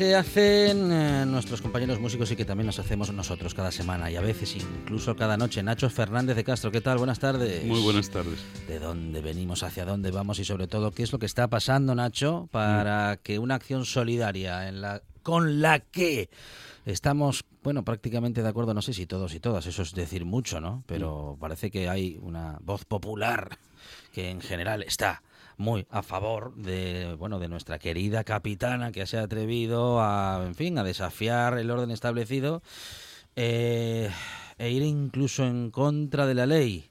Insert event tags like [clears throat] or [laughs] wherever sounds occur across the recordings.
Se hacen eh, nuestros compañeros músicos y que también nos hacemos nosotros cada semana y a veces incluso cada noche. Nacho Fernández de Castro, ¿qué tal? Buenas tardes. Muy buenas tardes. ¿De dónde venimos? ¿Hacia dónde vamos? Y sobre todo, ¿qué es lo que está pasando, Nacho, para que una acción solidaria en la, con la que estamos, bueno, prácticamente de acuerdo, no sé si todos y todas, eso es decir mucho, ¿no? Pero parece que hay una voz popular que en general está muy a favor de bueno de nuestra querida capitana que se ha atrevido a en fin a desafiar el orden establecido eh, e ir incluso en contra de la ley.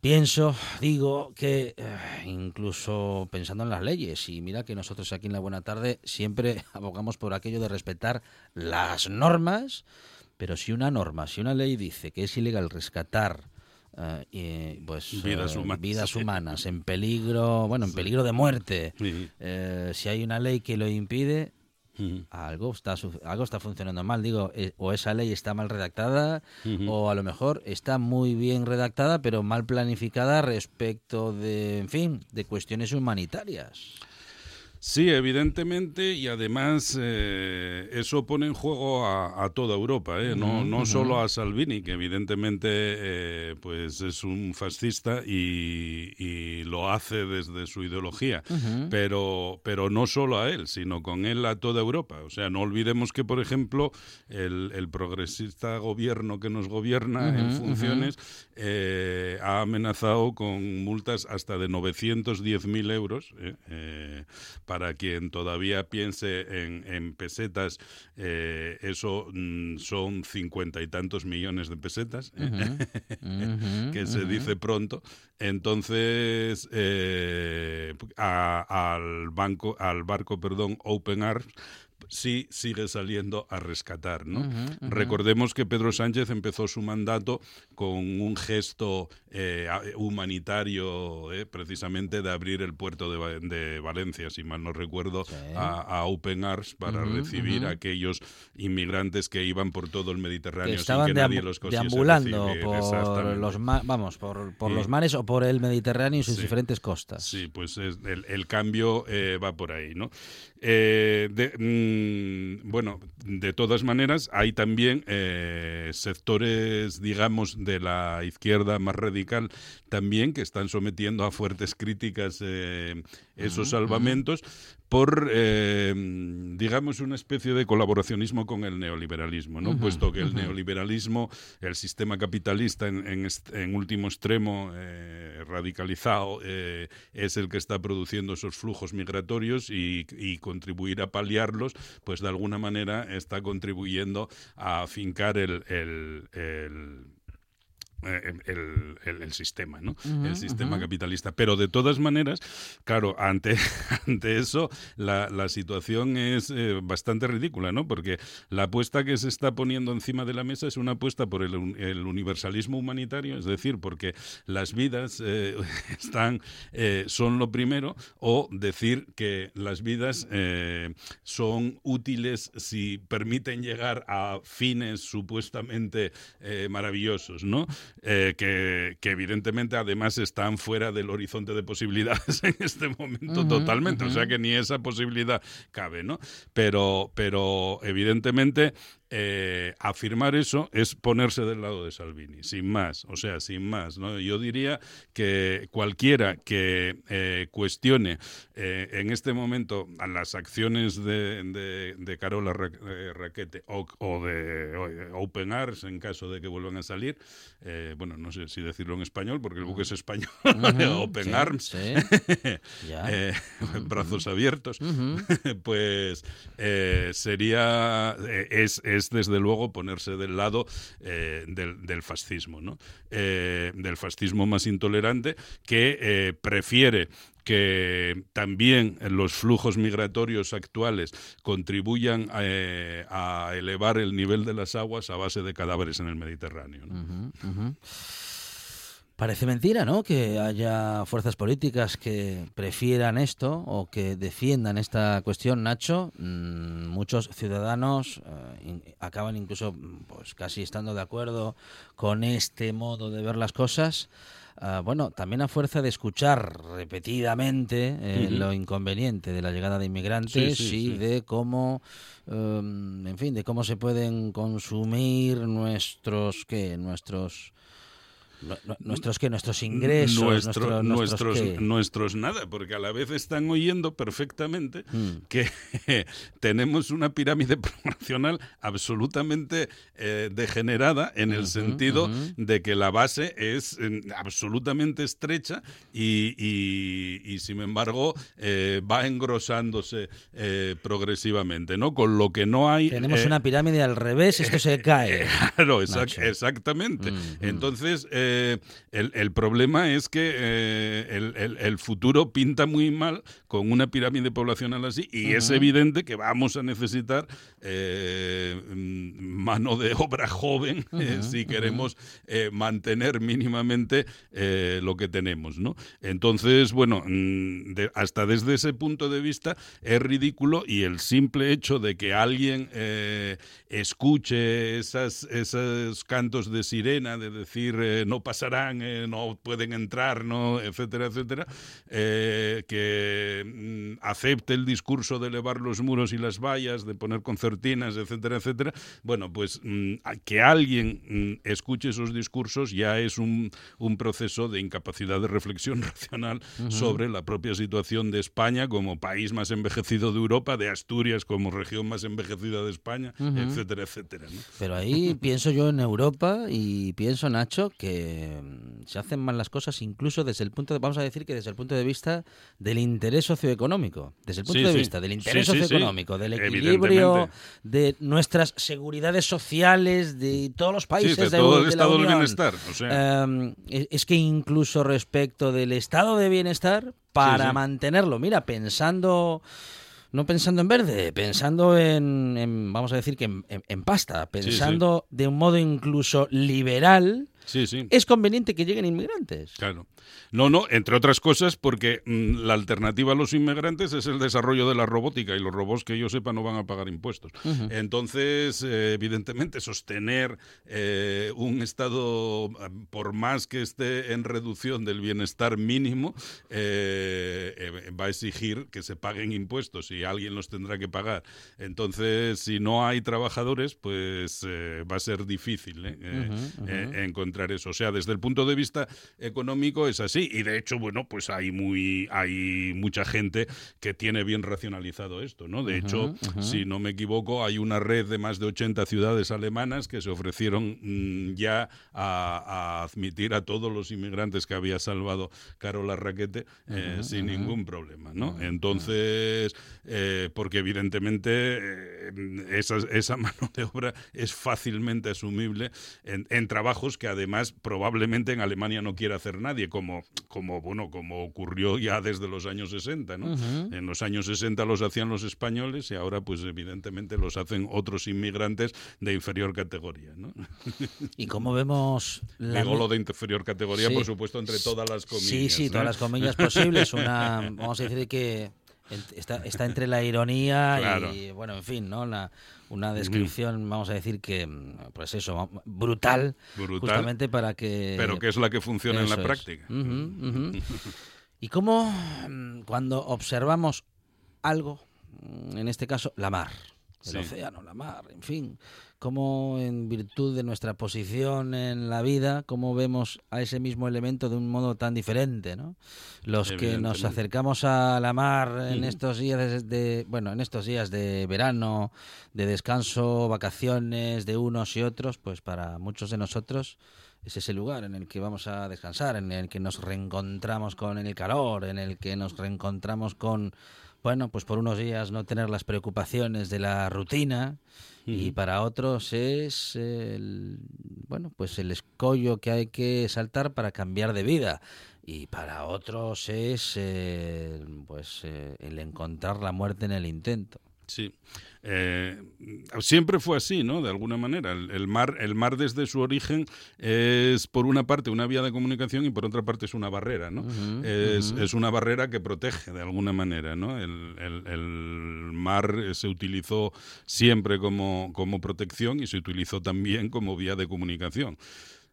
Pienso, digo, que eh, incluso pensando en las leyes, y mira que nosotros aquí en La Buena Tarde siempre [laughs] abogamos por aquello de respetar las normas, pero si una norma, si una ley dice que es ilegal rescatar eh, y, pues, Vidas eh, humanas. vidas humanas en peligro, bueno, en peligro de muerte, Sí. eh, si hay una ley que lo impide, algo está algo está funcionando mal. Digo eh, o esa ley está mal redactada o a lo mejor está muy bien redactada pero mal planificada respecto de en fin de cuestiones humanitarias Sí, evidentemente, y además eh, eso pone en juego a, a toda Europa, ¿eh? no, no solo a Salvini, que evidentemente eh, pues es un fascista y, y lo hace desde su ideología, pero, pero no solo a él, sino con él a toda Europa. O sea, no olvidemos que, por ejemplo, el, el progresista gobierno que nos gobierna en funciones eh, ha amenazado con multas hasta de 910.000 euros. Para quien todavía piense en, en pesetas, eh, eso mm, son cincuenta y tantos millones de pesetas, [laughs] que se dice pronto. Entonces, eh, a- al banco, al barco, perdón, Open Arms sí sigue saliendo a rescatar, ¿no? Recordemos que Pedro Sánchez empezó su mandato con un gesto eh, humanitario, eh, precisamente de abrir el puerto de, de Valencia, si mal no recuerdo, a, a Open Arms para recibir a aquellos inmigrantes que iban por todo el que Mediterráneo estaban sin que nadie los deambulando por los ma- vamos por, por Sí. los mares o por el Mediterráneo y sus Sí. diferentes costas Sí, pues es- el, el cambio eh, va por ahí, ¿no? Eh, de- mm, bueno, de todas maneras, hay también eh, sectores, digamos, de la izquierda más radical también que están sometiendo a fuertes críticas eh, esos salvamentos por, eh, digamos, una especie de colaboracionismo con el neoliberalismo, ¿no? Puesto que el neoliberalismo, el sistema capitalista en, en est- en último extremo radicalizado, es el que está produciendo esos flujos migratorios y, y contribuir a paliarlos, pues de alguna manera está contribuyendo a afincar el- el- el el, el- el sistema, ¿no? el sistema capitalista. Pero de todas maneras, claro, ante, [laughs] ante eso la, la situación es eh, bastante ridícula, ¿no? Porque la apuesta que se está poniendo encima de la mesa es una apuesta por el, un- el universalismo humanitario, es decir, porque las vidas eh, [laughs] están eh, son lo primero, o decir que las vidas eh, son útiles si permiten llegar a fines supuestamente eh, maravillosos, ¿no? Eh, que, que evidentemente además están fuera del horizonte de posibilidades [laughs] en este momento totalmente, o sea que ni esa posibilidad cabe, ¿no? Pero, pero evidentemente eh, afirmar eso es ponerse del lado de Salvini, sin más, o sea, sin más. ¿no? Yo diría que cualquiera que eh, cuestione eh, en este momento a las acciones de, de, de Carola Ra- Raquete o, o de o- Open Arms en caso de que vuelvan a salir, bueno, no sé si decirlo en español porque el buque es español, [laughs] Open sí, Arms, sí. [laughs] Brazos abiertos, [laughs] pues sería, es, es desde luego ponerse del lado eh, del, fascismo, ¿no? Eh, del fascismo más intolerante que eh, prefiere que también los flujos migratorios actuales contribuyan a elevar el nivel de las aguas a base de cadáveres en el Mediterráneo. Parece mentira, ¿no? Que haya fuerzas políticas que prefieran esto o que defiendan esta cuestión, Nacho. Mm, muchos ciudadanos eh, acaban incluso pues casi estando de acuerdo con este modo de ver las cosas. Ah, bueno, también a fuerza de escuchar repetidamente eh, lo inconveniente de la llegada de inmigrantes Sí, sí, y sí. de cómo, em, en fin, de cómo se pueden consumir nuestros, ¿qué? Nuestros, nu- nu- nuestros, ¿qué? Nuestros ingresos, Nuestro- nuestro- nuestros, nuestros, ¿qué? nuestros nada, porque a la vez están oyendo perfectamente Mm. que [laughs] tenemos una pirámide [laughs] poblacional absolutamente eh, degenerada en el sentido de que la base es eh, absolutamente estrecha y, y- y, sin embargo eh, va engrosándose eh, progresivamente, ¿no? Con lo que no hay... Tenemos eh, una pirámide al revés, esto se [laughs] cae. Claro, Nacho. exactamente. Mm, mm. Eh, el, el problema es que eh, el, el- el futuro pinta muy mal con una pirámide poblacional así y es evidente que vamos a necesitar eh, mm, mano de obra joven [laughs] si queremos mantener mínimamente lo que tenemos, ¿no? Entonces, bueno, mm, de- hasta desde ese punto de vista es ridículo y el simple hecho de que alguien escuche esas, esos cantos de sirena, de decir eh, no pasarán, eh, no pueden entrar, no, etcétera, etcétera, eh, que mm, acepte el discurso de elevar los muros y las vallas, de poner concertinas, etcétera, etcétera, bueno, pues mm, que alguien mm, escuche esos discursos ya es un, un proceso de incapacidad de reflexión [laughs] racional sobre la propia situación de España como país más envejecido de Europa, de Asturias como región más envejecida de España, etcétera, etcétera. ¿no? Pero ahí pienso yo en Europa y pienso, Nacho, que mm, se hacen mal las cosas incluso desde el punto de, vamos a decir que desde el punto de vista del interés socioeconómico, desde el punto Sí, de sí. vista del interés Sí, socioeconómico, del equilibrio de nuestras seguridades sociales de todos los países de de, todo de el estado del Unión. bienestar. O sea, Em, es que incluso respecto del estado de bienestar, para mantenerlo, mira, pensando, no pensando en verde, pensando en, en, vamos a decir que en, en- en pasta, sí. pensando de un modo incluso liberal, sí, sí. es conveniente que lleguen inmigrantes. Claro. No, no, entre otras cosas porque mm, la alternativa a los inmigrantes es el desarrollo de la robótica y los robots que yo sepa no van a pagar impuestos. Entonces, eh, evidentemente, sostener eh, un Estado, eh, por más que esté en reducción del bienestar mínimo, eh, va a exigir que se paguen impuestos y alguien los tendrá que pagar. Entonces, si no hay trabajadores, pues va a ser difícil ujú. eh, encontrar eso. O sea, desde el punto de vista económico es así. Y de hecho, bueno, pues hay muy hay mucha gente que tiene bien racionalizado esto, ¿no? De hecho, si no me equivoco, hay una red de más de 80 ciudades alemanas que se ofrecieron mm, ya a, a admitir a todos los inmigrantes que había salvado Carola Raquete eh, sin ningún problema, ¿no? Entonces, eh, porque evidentemente eh, esa, esa [laughs] mano de obra es fácilmente asumible en, en trabajos que además probablemente en Alemania no quiera hacer nadie, como, como, bueno, como ocurrió ya desde los años 60, ¿no? En los años 60 los hacían los españoles y ahora pues evidentemente los hacen otros inmigrantes de inferior categoría, ¿no? [laughs] Y como vemos... la Digo lo de inferior categoría, Sí. por supuesto, entre todas las comillas. Sí, sí, todas las comillas posibles. Una, vamos a decir que está, está entre la ironía Claro. y, bueno, en fin, ¿no? Una descripción, vamos a decir que, mm, pues eso, brutal, Brutal, justamente para que... pero que es la que funciona en la es. práctica. [laughs] Y cómo mm, cuando observamos algo, mm, en este caso la mar, el Sí. océano, la mar, en fin, cómo en virtud de nuestra posición en la vida, cómo vemos a ese mismo elemento de un modo tan diferente, ¿no? Los que nos acercamos a la mar en estos días de- bueno, en estos días de verano, de descanso, vacaciones de unos y otros, pues para muchos de nosotros es ese lugar en el que vamos a descansar, en el que nos reencontramos con el calor, en el que nos reencontramos con, bueno, pues por unos días no tener las preocupaciones de la rutina y para otros es el, bueno, pues el escollo que hay que saltar para cambiar de vida y para otros es eh, pues eh, el encontrar la muerte en el intento. Sí. Eh, siempre fue así, ¿no? De alguna manera. El, el mar, el mar desde su origen es, por una parte, una vía de comunicación y por otra parte es una barrera, ¿no? Es, una barrera que protege de alguna manera, ¿no? El, el- el mar eh, se utilizó siempre como, como protección y se utilizó también como vía de comunicación.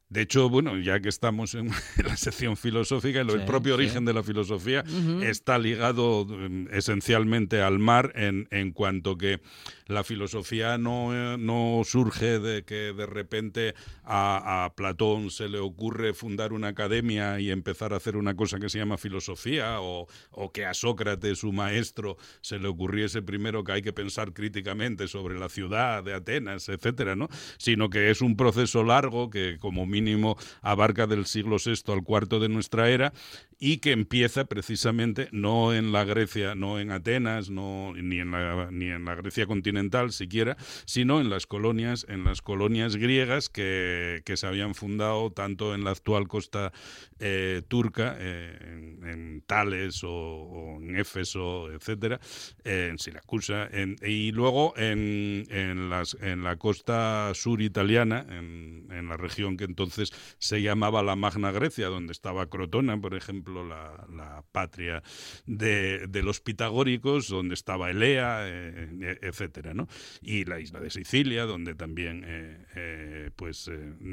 De hecho, bueno, ya que estamos en [laughs] la sección filosófica, el, propio sí. origen de la filosofía está ligado eh, esencialmente al mar en, en cuanto que la filosofía no, eh, no surge de que de repente a, a Platón se le ocurre fundar una academia y empezar a hacer una cosa que se llama filosofía o, o que a Sócrates, su maestro, se le ocurriese primero que hay que pensar críticamente sobre la ciudad de Atenas, etcétera, ¿no? Sino que es un proceso largo que como mínimo abarca del siglo VI al cuarto de nuestra era y que empieza precisamente no en la Grecia, no en Atenas, no ni en la, ni en la Grecia continental siquiera, sino en las colonias, en las colonias griegas que, que se habían fundado tanto en la actual costa eh, turca, eh, en, en Tales o, en Éfeso, etcétera, eh, en Siracusa, y luego en, en, las, en la costa sur italiana, en, en la región que entonces se llamaba la Magna Grecia, donde estaba Crotona, por ejemplo, la, patria de, los pitagóricos, donde estaba Elea, eh, eh, etcétera, ¿no? Y la isla de Sicilia, donde también eh, eh, pues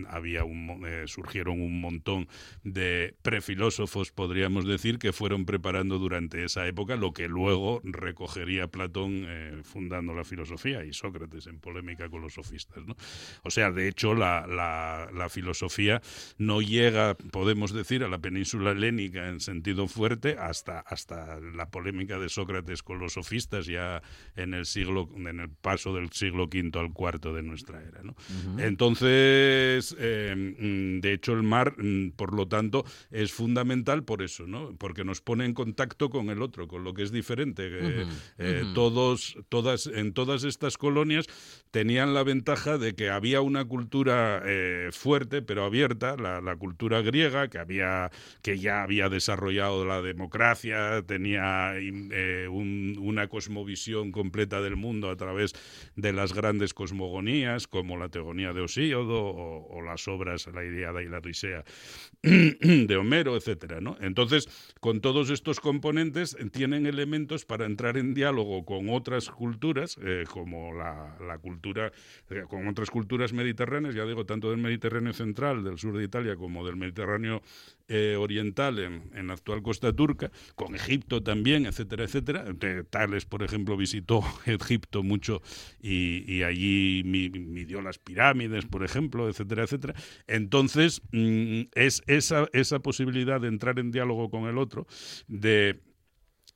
había un, surgieron un montón de prefilósofos, podríamos decir, que fueron preparando durante esa época lo que luego recogería Platón fundando la filosofía y Sócrates en polémica con los sofistas, ¿no? O sea, de hecho, la, la- la filosofía no llega, podemos decir, a la península helénica en sentido fuerte hasta, hasta la polémica de Sócrates con los sofistas ya en el siglo, en el paso del siglo V al IV de nuestra era, ¿no? Entonces, eh, mm, de hecho, el mar, mm, por lo tanto, es fundamental por eso, ¿no? Porque nos pone en contacto con el otro, con lo que es diferente. Eh, eh, todos, todas, en todas estas colonias tenían la ventaja de que había una cultura eh, fuerte pero abierta, la, la cultura griega, que había, que ya había desarrollado la democracia, tenía eh, un- una cosmovisión completa del mundo a través de las grandes cosmogonías, como la Teogonía de Osíodo o, las obras La Ilíada y la Odisea [clears throat] de Homero, etcétera, ¿no? Entonces, con todos estos componentes tienen elementos para entrar en diálogo con otras culturas, eh, como la, la cultura, eh, con otras culturas mediterráneas, ya digo, tanto del Mediterráneo central, del sur de Italia, como del Mediterráneo eh, oriental en, en la actual costa turca, con Egipto también, etcétera, etcétera. De- Tales, por ejemplo, visitó [laughs] Egipto mucho y, y allí mi- midió las pirámides, por ejemplo, etcétera, etcétera. Entonces, mm, es esa, esa posibilidad de entrar en diálogo con el otro, de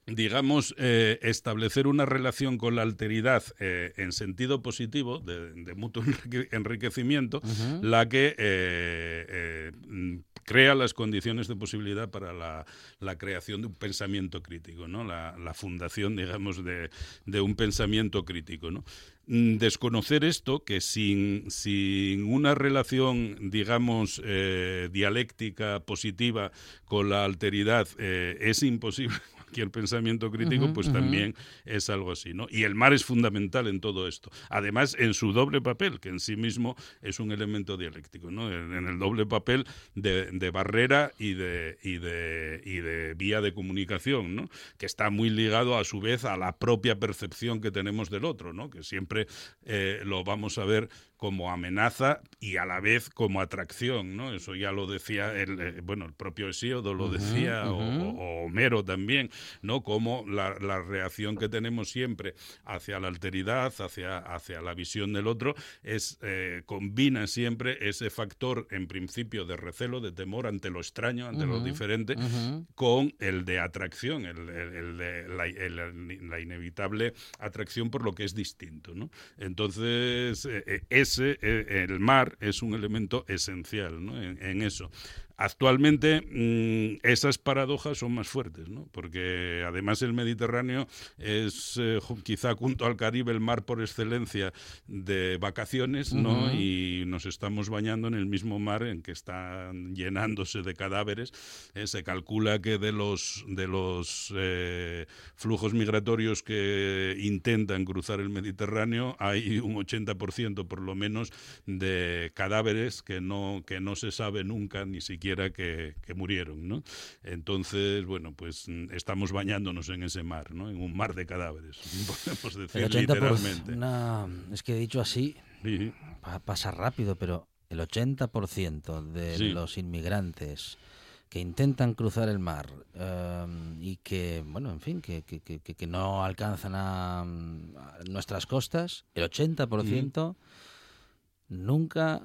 digamos, eh, establecer una relación con la alteridad eh, en sentido positivo, de, de mutuo [laughs] enrique- enriquecimiento, la que eh, crea las condiciones de posibilidad para la, la creación de un pensamiento crítico, ¿no? la, la fundación, digamos, de, de un pensamiento crítico. ¿no? Mm, Desconocer esto, que sin, sin una relación, digamos, eh, dialéctica positiva con la alteridad eh, es imposible cualquier pensamiento crítico, pues también es algo así, ¿no? Y el mar es fundamental en todo esto. Además, en su doble papel, que en sí mismo es un elemento dialéctico, ¿no? En, en el doble papel de, de barrera y de, y, de, y de vía de comunicación, ¿no? Que está muy ligado a su vez a la propia percepción que tenemos del otro, ¿no? Que siempre eh, lo vamos a ver como amenaza y a la vez como atracción, ¿no? Eso ya lo decía el, eh, bueno, el propio Hesíodo lo decía, o, Homero también, ¿no? Como la, reacción que tenemos siempre hacia la alteridad, hacia, hacia la visión del otro, es eh, combina siempre ese factor, en principio, de recelo, de temor ante lo extraño, ante lo diferente, con el de atracción, el, de la, inevitable atracción por lo que es distinto, ¿no? Entonces, eh, ese, el mar, es un elemento esencial en, eso. Actualmente mm, esas paradojas son más fuertes, ¿no? porque además el Mediterráneo es eh, quizá junto al Caribe el mar por excelencia de vacaciones ¿no? y nos estamos bañando en el mismo mar en que están llenándose de cadáveres. Eh, se calcula que de los, de los eh, flujos migratorios que intentan cruzar el Mediterráneo hay un 80% por lo menos de cadáveres que no, que no se sabe nunca ni siquiera que, murieron, ¿no? Entonces, bueno, pues mm, estamos bañándonos en ese mar, ¿no? En un mar de cadáveres, [laughs] podemos decir literalmente. es que he dicho así, pasa rápido, pero el 80% de los inmigrantes que intentan cruzar el mar em, y que, bueno, en fin, que, que, que, no alcanzan a, nuestras costas, el 80% nunca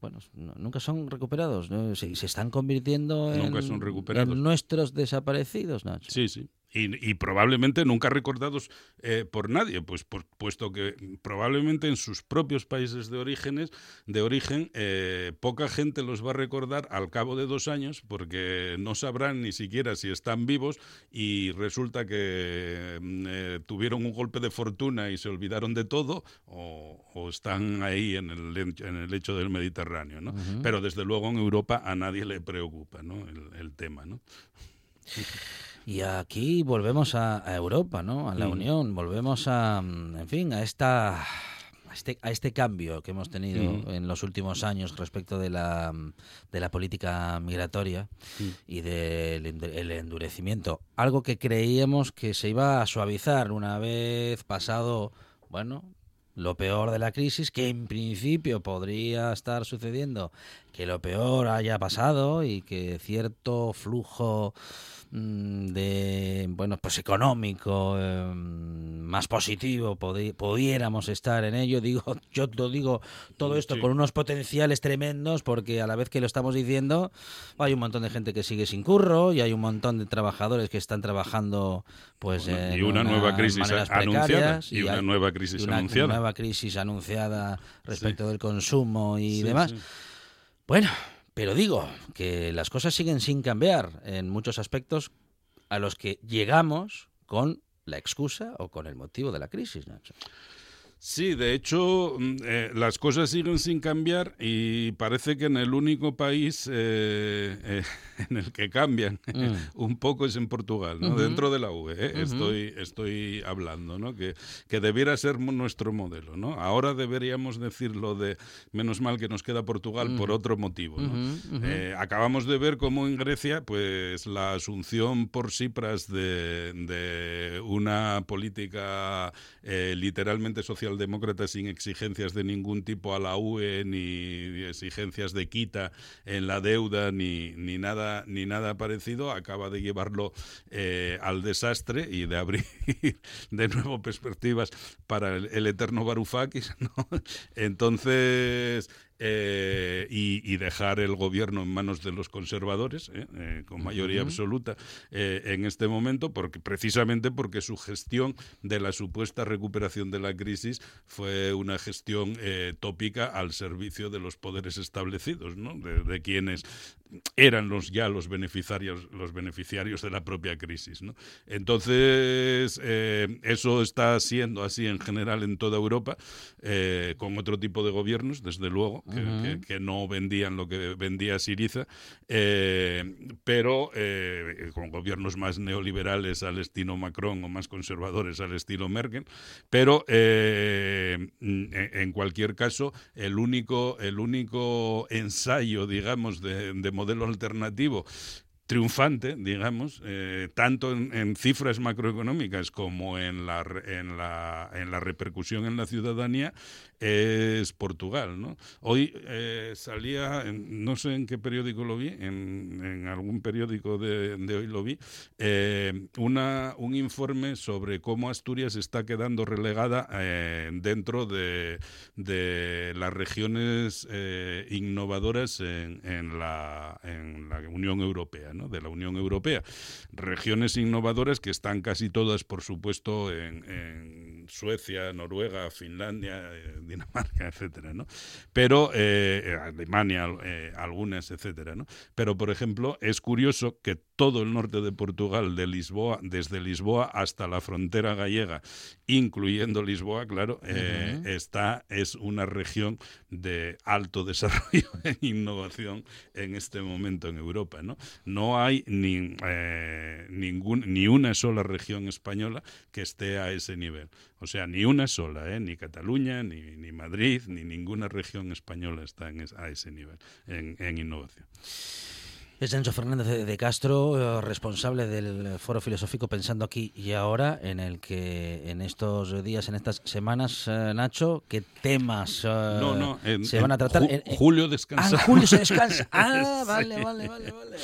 bueno, nunca son recuperados, se, se, están convirtiendo en, nuestros desaparecidos, Nacho. Sí, sí. Y, probablemente nunca recordados eh, por nadie, pues puesto que probablemente en sus propios países de orígenes, de origen, eh, poca gente los va a recordar al cabo de dos años, porque no sabrán ni siquiera si están vivos y resulta que mm, eh, tuvieron un golpe de fortuna y se olvidaron de todo, o, están ahí en el, en el lecho del Mediterráneo, ¿no? Pero desde luego en Europa a nadie le preocupa, ¿no? El, el tema, ¿no? [laughs] Y aquí volvemos a, Europa, ¿no? A la mm. Unión, volvemos a, mm, en fin, a esta a este, a este cambio que hemos tenido mm. en los últimos años respecto de la, de la política migratoria y del el endurecimiento. Algo que creíamos que se iba a suavizar una vez pasado, bueno, lo peor de la crisis, que en principio podría estar sucediendo, que lo peor haya pasado y que cierto flujo Mm, de bueno pues económico em, más positivo pudiéramos estar en ello. [laughs] Digo yo lo digo todo esto con unos potenciales tremendos porque a la vez que lo estamos diciendo hay un montón de gente que sigue sin curro y hay un montón de trabajadores que están trabajando pues y una, nueva crisis anunciada y, una nueva crisis anunciada. nueva crisis anunciada respecto del consumo y demás. bueno pero digo que las cosas siguen sin cambiar en muchos aspectos a los que llegamos con la excusa o con el motivo de la crisis, Nacho. Sí, de hecho, mm, eh, las cosas siguen sin cambiar y parece que en el único país eh, eh, [laughs] en el que cambian [laughs] mm. un poco es en Portugal, ¿no? Dentro de la UE, estoy, estoy hablando, ¿no? Que, que debiera ser nuestro modelo, ¿no? Ahora deberíamos decirlo de menos mal que nos queda Portugal por otro motivo, acabamos de ver cómo en Grecia, pues la asunción por Cipras de, de una política literalmente social demócrata sin exigencias de ningún tipo a la UE, ni exigencias de quita en la deuda, ni, ni, nada, ni nada parecido, acaba de llevarlo eh, al desastre y de abrir [laughs] de nuevo perspectivas para el, eterno Varoufakis. [laughs] Entonces, eh, y, dejar el gobierno en manos de los conservadores, eh, eh, con mayoría absoluta en este momento, porque precisamente porque su gestión de la supuesta recuperación de la crisis fue una gestión tópica al servicio de los poderes establecidos, ¿no? de, quienes eran los ya los beneficiarios los beneficiarios de la propia crisis ¿no? entonces eso está siendo así en general en toda Europa con otro tipo de gobiernos desde luego que, no vendían lo que vendía Siriza, eh, pero eh, con gobiernos más neoliberales al estilo Macron o más conservadores al estilo Merkel, pero eh, en cualquier caso el único, el único ensayo, digamos, de, de modelo alternativo triunfante, digamos, eh, tanto en, cifras macroeconómicas como en la, en la, en la repercusión en la ciudadanía, es Portugal. ¿no? Hoy eh, salía, en- no sé en qué periódico lo vi, en, en algún periódico de, de hoy lo vi, eh, una, un informe sobre cómo Asturias está quedando relegada eh, dentro de, de las regiones eh, innovadoras en, en la, en la Unión Europea, ¿no? de la Unión Europea. Regiones innovadoras que están casi todas, por supuesto, en, en Suecia, Noruega, Finlandia, eh, Dinamarca, [laughs] etcétera, ¿no? Pero eh, Alemania, eh, algunas, etcétera, ¿no? Pero, por ejemplo, es curioso que todo el norte de Portugal, de Lisboa, desde Lisboa hasta la frontera gallega, incluyendo Lisboa, claro, eh, está, es una región de alto [laughs] desarrollo e innovación en este momento en Europa. No, no hay ni, ningún, ni una sola región española que esté a ese nivel. O sea, ni una sola, ¿eh? ni Cataluña, ni, ni Madrid, ni ninguna región española está en es- a ese nivel en, en innovación. Es Enzo Fernández de Castro, eh, responsable del Foro Filosófico Pensando aquí y ahora, en el que en estos días, en estas semanas, eh, Nacho, ¿qué temas eh, No, no, en- se van a tratar? En- en- Julio Ah, descansa. en julio se descansa. [laughs] Ah, vale, Sí. vale, vale, vale.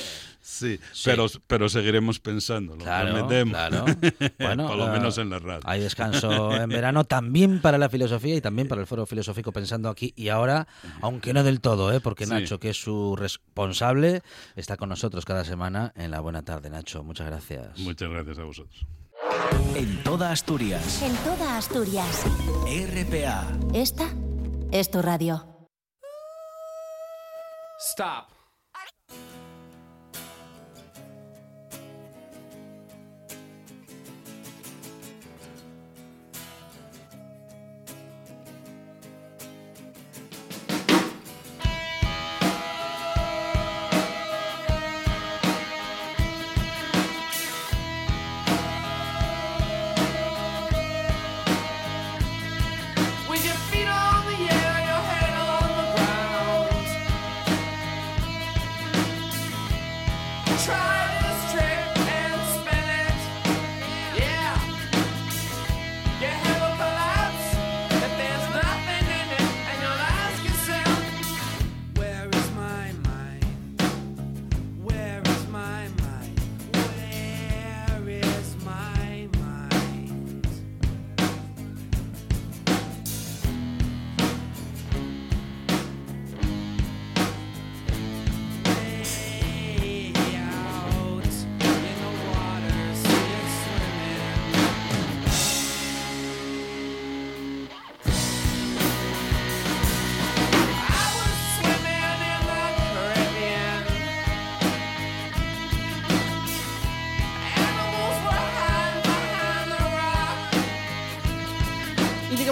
Sí, Sí. Pero, pero seguiremos pensando, lo Claro, prometemos. claro. [laughs] Bueno, Por lo menos en la radio. Hay descanso en verano también para la filosofía y también para el foro filosófico pensando aquí y ahora, aunque no del todo, ¿eh? porque Sí. Nacho, que es su responsable, está con nosotros cada semana en la buena tarde, Nacho. Muchas gracias. Muchas gracias a vosotros. En toda Asturias. En toda Asturias. RPA. Esta es tu radio. Stop.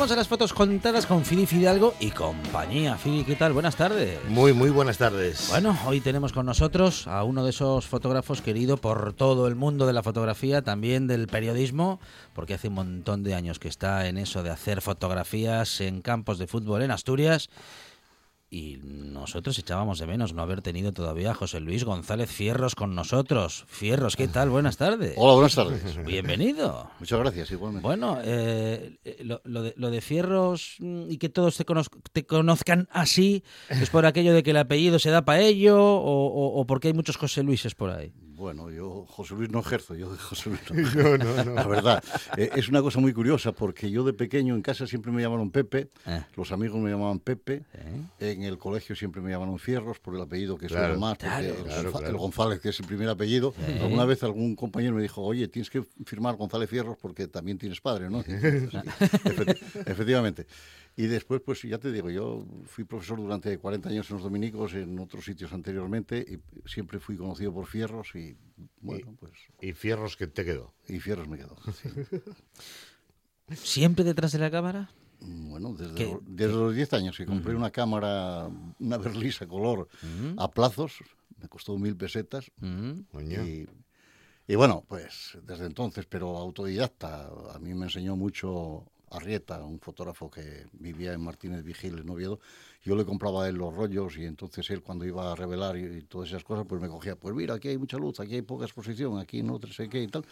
Llegamos a las fotos contadas con Fili Fidalgo y compañía. Fili, ¿qué tal? Buenas tardes. Muy, muy buenas tardes. Bueno, hoy tenemos con nosotros a uno de esos fotógrafos querido por todo el mundo de la fotografía, también del periodismo, porque hace un montón de años que está en eso de hacer fotografías en campos de fútbol en Asturias. Y nosotros echábamos de menos no haber tenido todavía a José Luis González Fierros con nosotros. Fierros, ¿qué tal? Buenas tardes. Hola, buenas tardes. Bienvenido. Muchas gracias, igualmente. Bueno, eh, eh, lo, lo de, lo de Fierros mm, y que todos te, conoz- te conozcan así, ¿es por aquello de que el apellido se da para ello o, o- o porque hay muchos José Luises por ahí? Bueno, yo José Luis no ejerzo, yo de José Luis [laughs] no. La verdad, eh, es una cosa muy curiosa porque yo de pequeño en casa siempre me llamaron Pepe, Eh. los amigos me llamaban Pepe, ¿Eh? en el colegio siempre me llamaron Fierros por el apellido que Claro, suelo más, claro, el, claro, González, que es el primer apellido. Alguna vez algún compañero me dijo, oye, tienes que firmar González Fierros porque también tienes padre, ¿no? [laughs] Efectivamente. Y después, pues ya te digo, yo fui profesor durante 40 años en los dominicos, en otros sitios anteriormente, y siempre fui conocido por Fierros y, bueno, pues, Y fierros que te quedó. y Fierros me quedó. sí. [laughs] ¿Siempre detrás de la cámara? Bueno, desde, los- desde los 10 años que compré una cámara, una berlisa color a plazos, me costó mil pesetas. Mm. Y, y bueno, pues desde entonces, pero autodidacta, a mí me enseñó mucho Arrieta, un fotógrafo que vivía en Martínez Vigil, en Oviedo. Yo le compraba a él los rollos y entonces él cuando iba a revelar y, y todas esas cosas, pues me cogía, pues mira, aquí hay mucha luz, aquí hay poca exposición, aquí no sé qué y tal.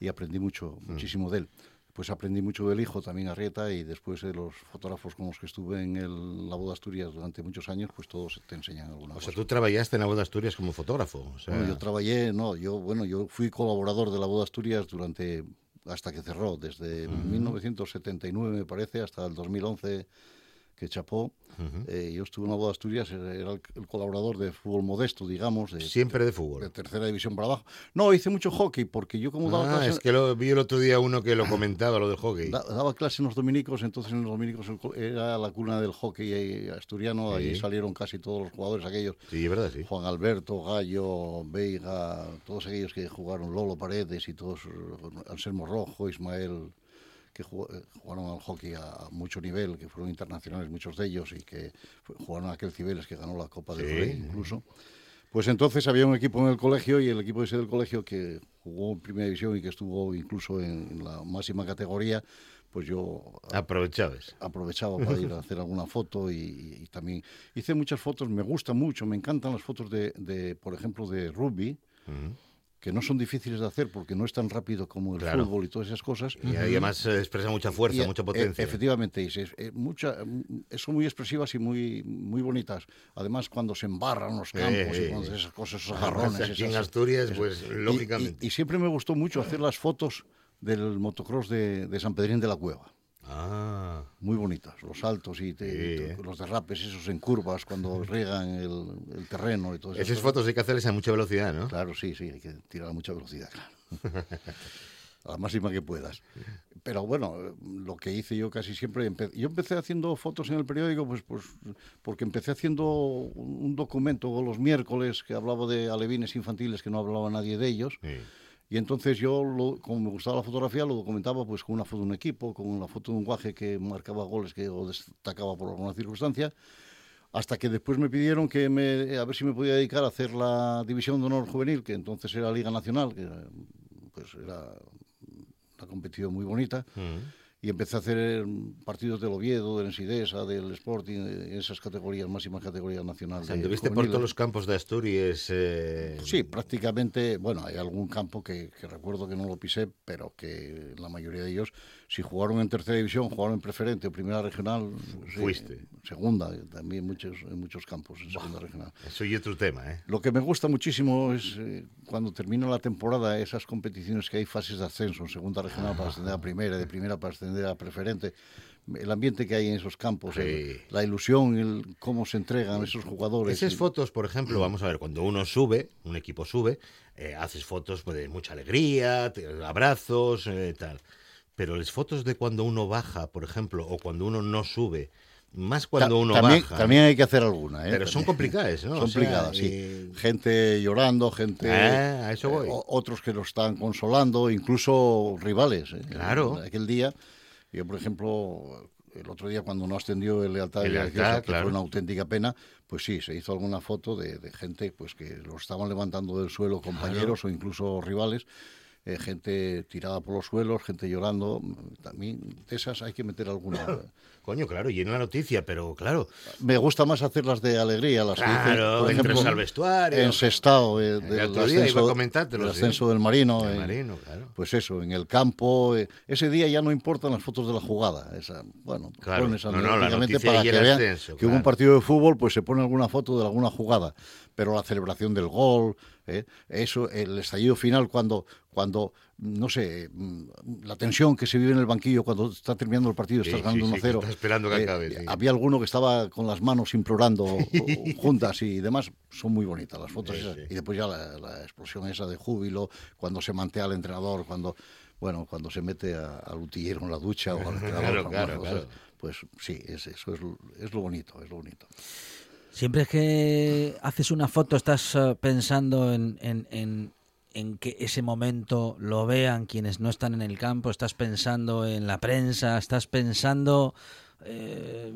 Y aprendí mucho, muchísimo de él. pues aprendí mucho del hijo, también Arrieta, y después de los fotógrafos con los que estuve en el, la Boda Asturias durante muchos años, pues todos te enseñan alguna O sea, cosa. tú trabajaste en la Boda Asturias como fotógrafo. O sea, Bueno, yo trabajé, no, yo, bueno, yo fui colaborador de la Boda Asturias durante, hasta que cerró, desde 1979 me parece, hasta el 2011 que chapó. Eh, yo estuve en la Boda Asturias, era el, el colaborador de fútbol modesto, digamos, de, siempre de de fútbol. tercera división para abajo. No, hice mucho hockey, porque yo como daba Ah, clase- es que lo, vi el otro día uno que lo comentaba, lo del hockey. Da- daba clase en los dominicos, entonces en los dominicos era la cuna del hockey eh, asturiano, ahí Sí. salieron casi todos los jugadores aquellos. Sí, es verdad, sí. Juan Alberto, Gallo, Veiga, todos aquellos que jugaron, Lolo Paredes y todos, eh, Anselmo Rojo, Ismael, que eh, jugaron al hockey a, mucho nivel, que fueron internacionales muchos de ellos y que jugaron a aquel Cibeles que ganó la Copa del Sí. Rey incluso. Pues entonces había un equipo en el colegio y el equipo ese del colegio que jugó en primera división y que estuvo incluso en, en la máxima categoría, pues yo Aprovechabas. aprovechaba para ir a [laughs] hacer alguna foto y, y también hice muchas fotos, me gusta mucho, me encantan las fotos de, de, por ejemplo, de rugby, que no son difíciles de hacer porque no es tan rápido como el Claro. fútbol y todas esas cosas. Y además expresa mucha fuerza, Y, mucha eh, potencia. efectivamente, y es- eh, mucha, eh, son muy expresivas y muy, muy bonitas. Además, cuando se embarran los campos y cuando esas cosas, esos [laughs] jarrones. aquí en Asturias, pues, y- lógicamente. Y, y siempre me gustó mucho hacer las fotos del motocross de, de San Pedrín de la Cueva. Ah, Muy bonitas, los saltos y, te- Sí, y to- los derrapes esos en curvas cuando [laughs] riegan el, el terreno y todo eso. esas fotos hay que hacerles a mucha velocidad, ¿no? Claro, sí, sí, hay que tirar a mucha velocidad, claro. [laughs] a la máxima que puedas. Pero bueno, lo que hice yo casi siempre, empe- yo empecé haciendo fotos en el periódico, pues, pues porque empecé haciendo un un documento los miércoles que hablaba de alevines infantiles que no hablaba nadie de ellos. Sí. Y entonces yo, como me gustaba la fotografía, lo documentaba pues con una foto de un equipo, con una foto de un guaje que marcaba goles que o destacaba por alguna circunstancia, hasta que después me pidieron que me, a ver si me podía dedicar a hacer la división de honor juvenil, que entonces era Liga Nacional, que era, pues era una competición muy bonita. Y empecé a hacer partidos del Oviedo, del Ensidesa, del Sporting, de esas categorías, máximas categorías nacionales. O sea, anduviste por todos los campos de Asturias. eh, Sí, prácticamente, bueno, hay algún campo que, que recuerdo que no lo pisé, pero que la mayoría de ellos, si jugaron en tercera división, jugaron en preferente o primera regional, sí, Fuiste. segunda, también muchos, en muchos campos en segunda regional. Eso y otro tema, ¿eh? Lo que me gusta muchísimo es eh, cuando termina la temporada, esas competiciones que hay fases de ascenso, en segunda regional para ascender a primera, de primera para ascender a preferente. El ambiente que hay en esos campos, el- la ilusión, el cómo se entregan esos jugadores. Esas fotos, por ejemplo, vamos a ver, cuando uno sube, un equipo sube, eh, haces fotos pues, de mucha alegría, te- abrazos, eh, tal. Pero las fotos de cuando uno baja, por ejemplo, o cuando uno no sube, más cuando Ta- uno también, baja. También hay que hacer alguna, ¿eh? Pero son complicadas, ¿no? Son O sea, complicadas, sí. eh, Gente llorando, gente... Ah, a eso voy. o- otros que lo están consolando, incluso rivales. ¿eh? Claro. Aquel día, yo por ejemplo, el otro día cuando no ascendió el Lealtad, El Lealtad, Religiosa, que claro. fue una auténtica pena, pues sí, se hizo alguna foto de, de gente pues que lo estaban levantando del suelo, compañeros o incluso rivales. Eh, gente tirada por los suelos, gente llorando, también de esas hay que meter alguna. [laughs] Coño, claro, y en la noticia, pero claro, Me gusta más hacerlas de alegría, las que dicen, Claro, por ejemplo, al vestuario. En Sestao, eh, El del otro día iba a ascenso, del sí. ascenso del Marino. Del eh, Marino, claro. Pues eso, en el campo. eh, ese día ya no importan las fotos de la jugada. Esa, bueno, Claro. pones No, no, la lógicamente noticia para que el vean ascenso, que hubo un claro. partido de fútbol, pues se pone alguna foto de alguna jugada. Pero la celebración del gol, eh, eso, el estallido final cuando, cuando no sé, mm, la tensión que se vive en el banquillo cuando está terminando el partido, Sí, estás ganando sí, sí, que 1-0. estás esperando que acabe, sí. Había alguno que estaba con las manos implorando [laughs] juntas y demás. Son muy bonitas las fotos esas. Y después ya la, la explosión esa de júbilo, cuando se mantea al entrenador, cuando bueno, cuando se mete al utillero en la ducha o al [laughs] entrenador. Claro, claro, Pues sí, es, eso es, es lo bonito, es lo bonito. Siempre que haces una foto estás eh, pensando en, en- en- en que ese momento lo vean quienes no están en el campo, estás pensando en la prensa, estás pensando, eh,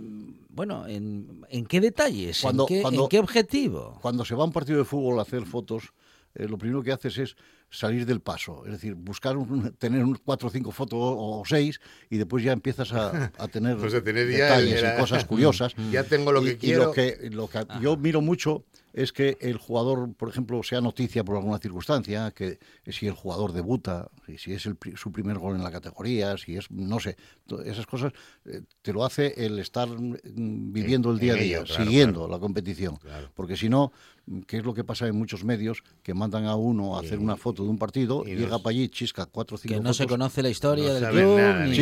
bueno, en, en qué detalles, Cuando- qué, cuando- en qué objetivo. Cuando se va a un partido de fútbol a hacer fotos, eh, lo primero que haces es salir del paso, es decir, buscar un- [laughs] tener un cuatro o cinco fotos o, seis y después ya empiezas a, a tener, [laughs] Pues ya detalles y cosas [laughs] curiosas. Ya tengo lo Y- que y quiero. lo que, lo que yo miro mucho es que el jugador, por ejemplo, sea noticia por alguna circunstancia, que si el jugador debuta, y si es el pri- su primer gol en la categoría, si es, no sé, esas cosas, eh, te lo hace el estar mm, viviendo el día a día, claro, siguiendo claro. la competición. Claro. Porque si no, ¿qué es lo que pasa en muchos medios? Que mandan a uno a hacer Y- una foto de un partido, y llega para allí, chisca cuatro o cinco Que no se conoce la historia No del club. nada, ni-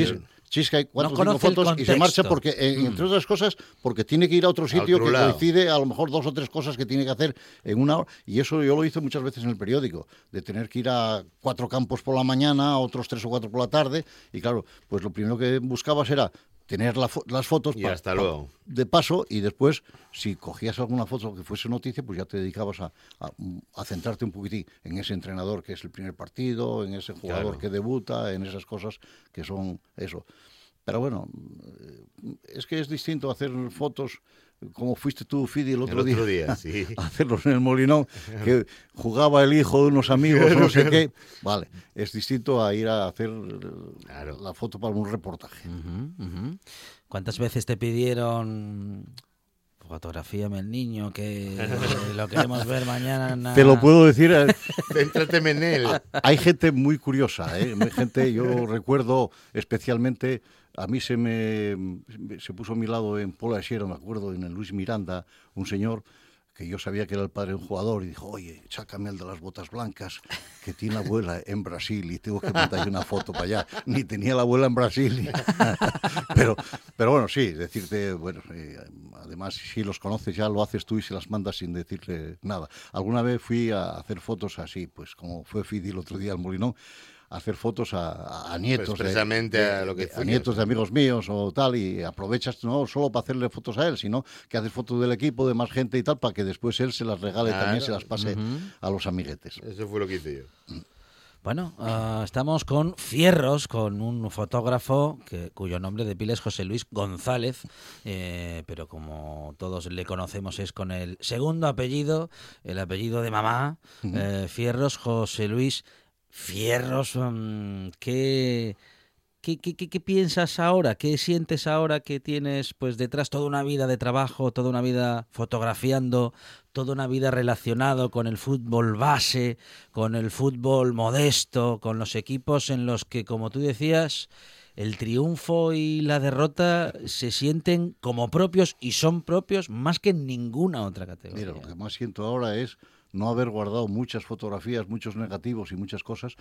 y cuatro o cinco fotos y se marcha porque, eh, entre otras cosas, porque tiene que ir a otro sitio otro que lado. coincide a lo mejor dos o tres cosas que tiene que hacer en una hora. Y eso yo lo hice muchas veces en el periódico, de tener que ir a cuatro campos por la mañana, a otros tres o cuatro por la tarde. Y claro, pues lo primero que buscabas era tener la fo- las fotos Y hasta luego. de paso y después, si cogías alguna foto que fuese noticia, pues ya te dedicabas a, a- a centrarte un poquitín en ese entrenador que es el primer partido, en ese jugador Claro. que debuta, en esas cosas que son eso. Pero bueno, eh, es que es distinto hacer fotos como fuiste tú, Fidi, el otro, El otro día, sí. [laughs] a hacerlos en el Molinón, [laughs] que jugaba el hijo de unos amigos, no sé qué. Vale, es distinto a ir a hacer Claro. la foto para un reportaje. ¿Cuántas veces te pidieron fotografíame el niño que [laughs] lo queremos ver mañana? Te lo puedo decir, eh, Céntrate en él. hay gente muy curiosa, ¿eh? Hay gente, yo [laughs] recuerdo especialmente, a mí se me se puso a mi lado en Pola de Siero, me acuerdo, en el Luis Miranda, un señor que yo sabía que era el padre de un jugador y dijo, oye, sácame el de las botas blancas, que tiene la abuela en Brasil y tengo que mandarle una foto para allá. [laughs] Ni tenía la abuela en Brasil. [laughs] pero, pero bueno, sí, decirte, bueno, eh, además si los conoces ya lo haces tú y se las mandas sin decirle nada. Alguna vez fui a hacer fotos así, pues como fue Fidi el otro día al Molinón, hacer fotos a, a- a nietos. Expresamente de- a lo que fuiste. nietos de amigos míos o tal, y aprovechas no solo para hacerle fotos a él, sino que haces fotos del equipo, de más gente y tal, para que después él se las regale también, se las pase a los amiguetes. Eso fue lo que hice yo. Bueno, ah, estamos con Fierros, con un fotógrafo que, cuyo nombre de pila es José Luis González, eh, pero como todos le conocemos es con el segundo apellido, el apellido de mamá, eh, Fierros, José Luis Fierros. mm, ¿qué, qué, qué, qué- piensas ahora? ¿Qué sientes ahora que tienes pues detrás toda una vida de trabajo, toda una vida fotografiando, toda una vida relacionado con el fútbol base, con el fútbol modesto, con los equipos en los que, como tú decías, el triunfo y la derrota se sienten como propios y son propios más que en ninguna otra categoría. Mira, lo que más siento ahora es no haber guardado muchas fotografías, muchos negativos y muchas cosas.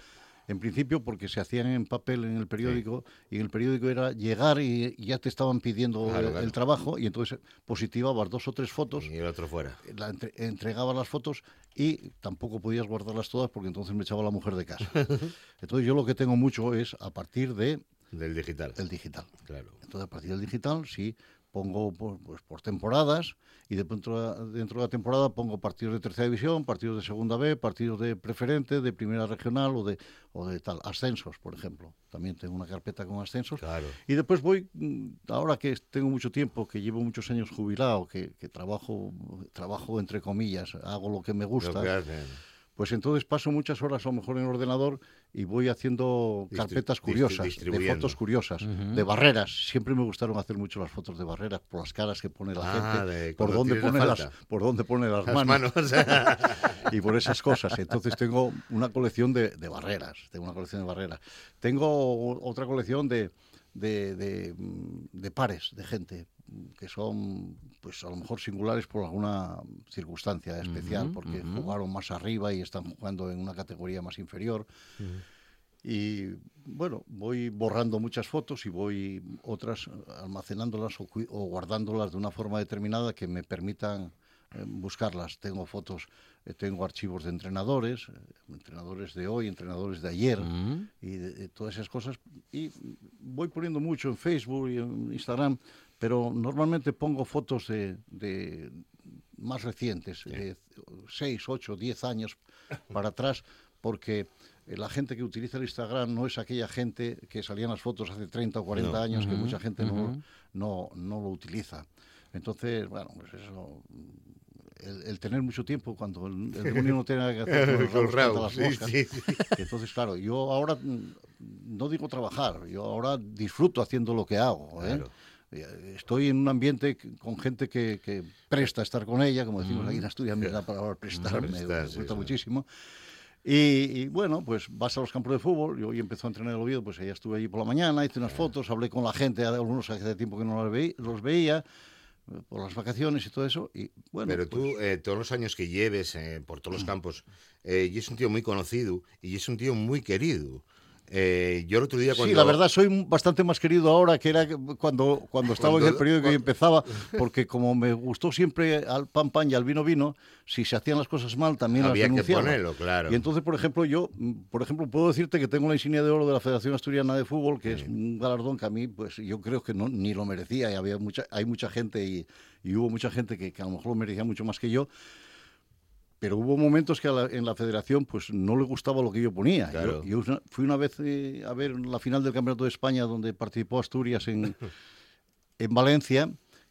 En principio porque se hacían en papel en el periódico y en el periódico era llegar y ya te estaban pidiendo Claro, el, claro. el trabajo y entonces positivabas dos o tres fotos, Y el otro fuera. la entre- entregabas las fotos y tampoco podías guardarlas todas porque entonces me echaba la mujer de casa. [laughs] Entonces yo lo que tengo mucho es a partir de Del digital. el digital. Claro. Entonces, a partir del digital, sí, pongo por, pues, por temporadas y de pronto, dentro de la temporada pongo partidos de tercera división, partidos de segunda B, partidos de preferente, de primera regional o de, o de tal, ascensos, por ejemplo. También tengo una carpeta con ascensos. Claro. Y después voy, mm, ahora que tengo mucho tiempo, que llevo muchos años jubilado, que, que trabajo, trabajo entre comillas, hago lo que me gusta. Lo que hacen. Pues entonces paso muchas horas a lo mejor en el ordenador y voy haciendo carpetas curiosas, de fotos curiosas, de barreras. Siempre me gustaron hacer mucho las fotos de barreras, por las caras que pone la Ah, gente, de por dónde tienes la pone las, por dónde pone las, Las manos, manos. [laughs] y por esas cosas. Entonces tengo una colección de, de barreras, tengo una colección de barreras. Tengo otra colección de, de, de, de pares de gente que son pues a lo mejor singulares por alguna circunstancia especial porque jugaron más arriba y están jugando en una categoría más inferior. Y bueno voy borrando muchas fotos y voy otras almacenándolas o, o guardándolas de una forma determinada que me permitan eh, buscarlas. Tengo fotos eh, tengo archivos de entrenadores eh, entrenadores de hoy entrenadores de ayer y de, de todas esas cosas. Y voy poniendo mucho en Facebook y en Instagram, pero normalmente pongo fotos de, de más recientes, de 6, 8, 10 años para atrás, porque la gente que utiliza el Instagram no es aquella gente que salían las fotos hace 30 o 40 No. años, que mucha gente no, no, no lo utiliza. Entonces, bueno, pues eso, el, el tener mucho tiempo cuando el, el demonio no tiene nada que hacer [laughs] con las sí, moscas. sí, sí. Entonces, claro, yo ahora mm, no digo trabajar, yo ahora disfruto haciendo lo que hago. ¿eh? Claro. Eh, estoy en un ambiente con gente que, que presta a estar con ella, como decimos aquí en Asturias, me da para prestar, me, Prestar, me gusta muchísimo. Y, y, bueno, pues vas a los campos de fútbol, yo hoy empezó a entrenar el Oviedo, pues ella estuve allí por la mañana, hice unas fotos, hablé con la gente, algunos hace tiempo que no los veía, los veía eh, por las vacaciones y todo eso, y bueno, Pero pues, tú, eh, todos los años que lleves eh, por todos los campos, eh, y es un tío muy conocido y es un tío muy querido. Eh, yo el otro día cuando... Sí, la verdad soy bastante más querido ahora que era cuando, cuando estaba en el Cuando- que cuando- empezaba, porque como me gustó siempre al pan pan y al vino vino, si se hacían las cosas mal también Había las que denunciaba. ponerlo, claro. Y entonces, por ejemplo, yo, por ejemplo, puedo decirte que tengo la insignia de oro de la Federación Asturiana de Fútbol, que es un galardón que a mí, pues yo creo que no, ni lo merecía, y había mucha, hay mucha gente y, y hubo mucha gente que, que a lo mejor lo merecía mucho más que yo, pero hubo momentos que la- en la federación pues no le gustaba lo que yo ponía. Claro. Yo, fui una vez eh, a ver la final del Campeonato de España donde participó Asturias en, [laughs] en Valencia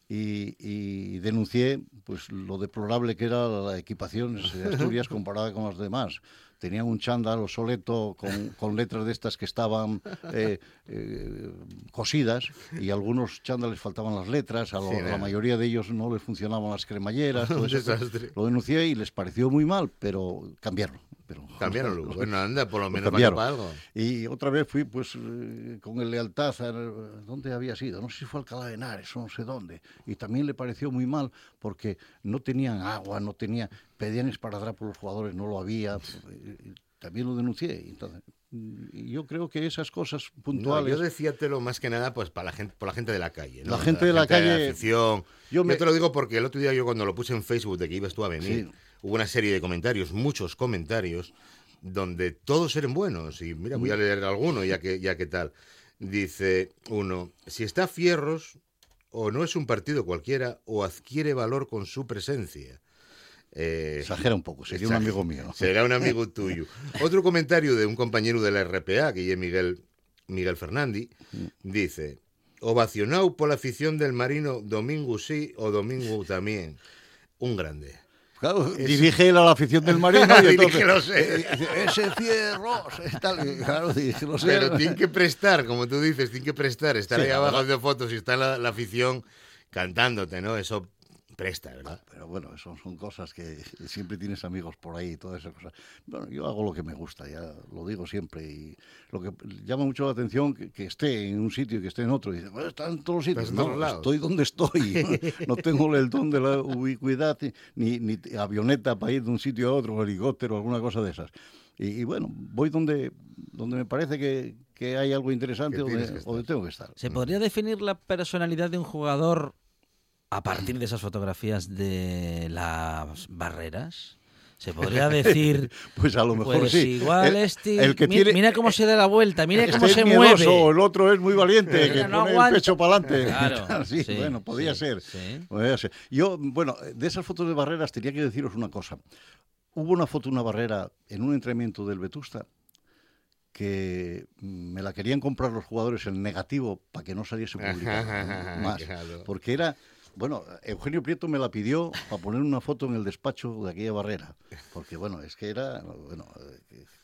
y, y denuncié pues lo deplorable que era la equipación de Asturias [laughs] comparada con las demás. Tenían un chándal obsoleto con, con letras de estas que estaban eh, eh, cosidas y algunos chándales faltaban las letras, a, lo- Sí, a la mayoría de ellos no les funcionaban las cremalleras, [laughs] todo Un eso. desastre. Lo denuncié y les pareció muy mal, pero cambiaron. Pero, [laughs] Cambiaronlo. [laughs] Bueno, anda, por lo menos cambiaron. para algo. Y otra vez fui pues eh, con el lealtad, a, ¿dónde había sido? No sé si fue Alcalá de Henares o no sé dónde. Y también le pareció muy mal porque no tenían agua, no tenían, pedían esparadrap por los jugadores, no lo había. y También lo denuncié. Entonces, yo creo que esas cosas No, puntuales... yo decíatelo más que nada pues para la gente, por la gente de la calle. ¿no? La gente de la calle- afición. Yo te lo digo porque el otro día yo cuando lo puse en Facebook de que ibas tú a venir, Sí. hubo una serie de comentarios, muchos comentarios, donde todos eran buenos. Y mira, Mm. voy a leer alguno ya que, ya que tal. Dice uno, si está Fierros, o no es un partido cualquiera, o adquiere valor con su presencia. Eh, Exagera un poco, sería un amigo mío. Será un amigo [laughs] tuyo. Otro comentario de un compañero de la RPA, que es Miguel, Miguel Fernández, dice, ovacionado por la afición del Marino, domingo sí o domingo también. Un grande. Claro, dirige a la afición del Marino y [laughs] entonces, eh, dice, ese fierro, claro. Pero tiene que prestar, como tú dices, tiene que prestar, estar Sí, ahí abajo de fotos y está la, la afición cantándote, ¿no? Eso presta, ¿verdad? Pero bueno, eso son cosas que siempre tienes amigos por ahí y todas esas cosas. Bueno, yo hago lo que me gusta, ya lo digo siempre. Y lo que llama mucho la atención que, que esté en un sitio y que esté en otro. Y dice, bueno, está en todos los sitios. No, todos lados. estoy donde estoy. [laughs] No tengo el don de la ubicuidad ni, ni avioneta para ir de un sitio a otro, o helicóptero, alguna cosa de esas. Y, y bueno, voy donde, donde me parece que, que hay algo interesante o donde tengo que estar. ¿Se podría definir la personalidad de un jugador a partir de esas fotografías de las barreras? ¿Se podría decir, [laughs] Pues a lo mejor pues sí. igual El- este, el que mi- tiene- mira cómo se da la vuelta, mira Este cómo es se miedoso, mueve. el otro es muy valiente, que Mira, no pone aguanta. el pecho para adelante. [laughs] Claro, [laughs] sí, sí, bueno, podía sí, ser. sí. podía ser. Yo, bueno, de esas fotos de barreras tenía que deciros una cosa. Hubo una foto una barrera en un entrenamiento del Vetusta que me la querían comprar los jugadores en negativo para que no saliese publicada más. Claro. Porque era, bueno, Eugenio Prieto me la pidió para poner una foto en el despacho de aquella barrera. Porque, bueno, es que era, bueno,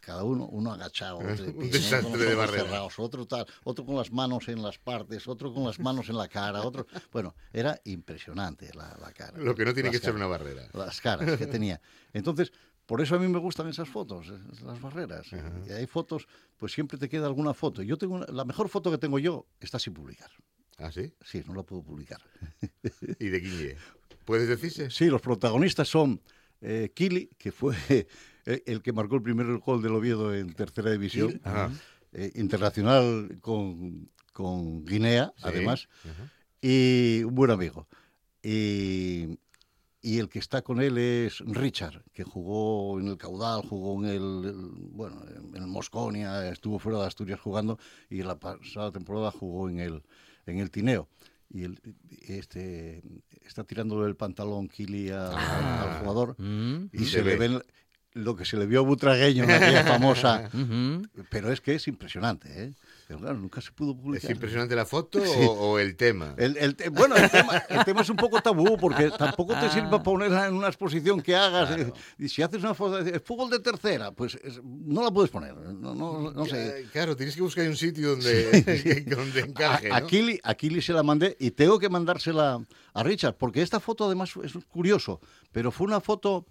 cada uno, uno agachado, [laughs] Un desastre de barrera. cerrados, otro tal, otro con las manos en las partes, otro con las manos en la cara, otro. Bueno, era impresionante la, la cara. Lo que no tiene que ser caras una barrera. las caras que tenía. Entonces, por eso a mí me gustan esas fotos, las barreras. Y hay fotos, pues siempre te queda alguna foto. Yo tengo una- la mejor foto que tengo yo está sin publicar. ¿Ah, sí? Sí, no la puedo publicar. [laughs] ¿Y de quién? ¿Puedes decirse? Sí, los protagonistas son eh, Kili, que fue [laughs] el, el que marcó el primer gol del Oviedo en tercera división, eh, internacional con, con Guinea, Sí. además, y un buen amigo. Y, y el que está con él es Richard, que jugó en el Caudal, jugó en el, el- bueno, en el Mosconia, estuvo fuera de Asturias jugando y la pasada temporada jugó en el, en el Tineo. Y el, este está tirándole el pantalón Kili a- al jugador Mm. y Y se, se le ve. ven lo que se le vio a Butragueño en aquella [laughs] famosa. Pero es que es impresionante, ¿eh? Pero claro, nunca se pudo ¿Es publicar. impresionante la foto o, o el tema? El, el te- bueno, el tema, el tema es un poco tabú porque tampoco te sirve ponerla en una exposición que hagas. Y si haces una foto de fútbol de tercera, pues es- no la puedes poner. No, no, no sé. Claro, tienes que buscar un sitio donde, [laughs] donde encaje. A, ¿no? se la mandé y tengo que mandársela a Richard, porque esta foto además es curioso, pero fue una foto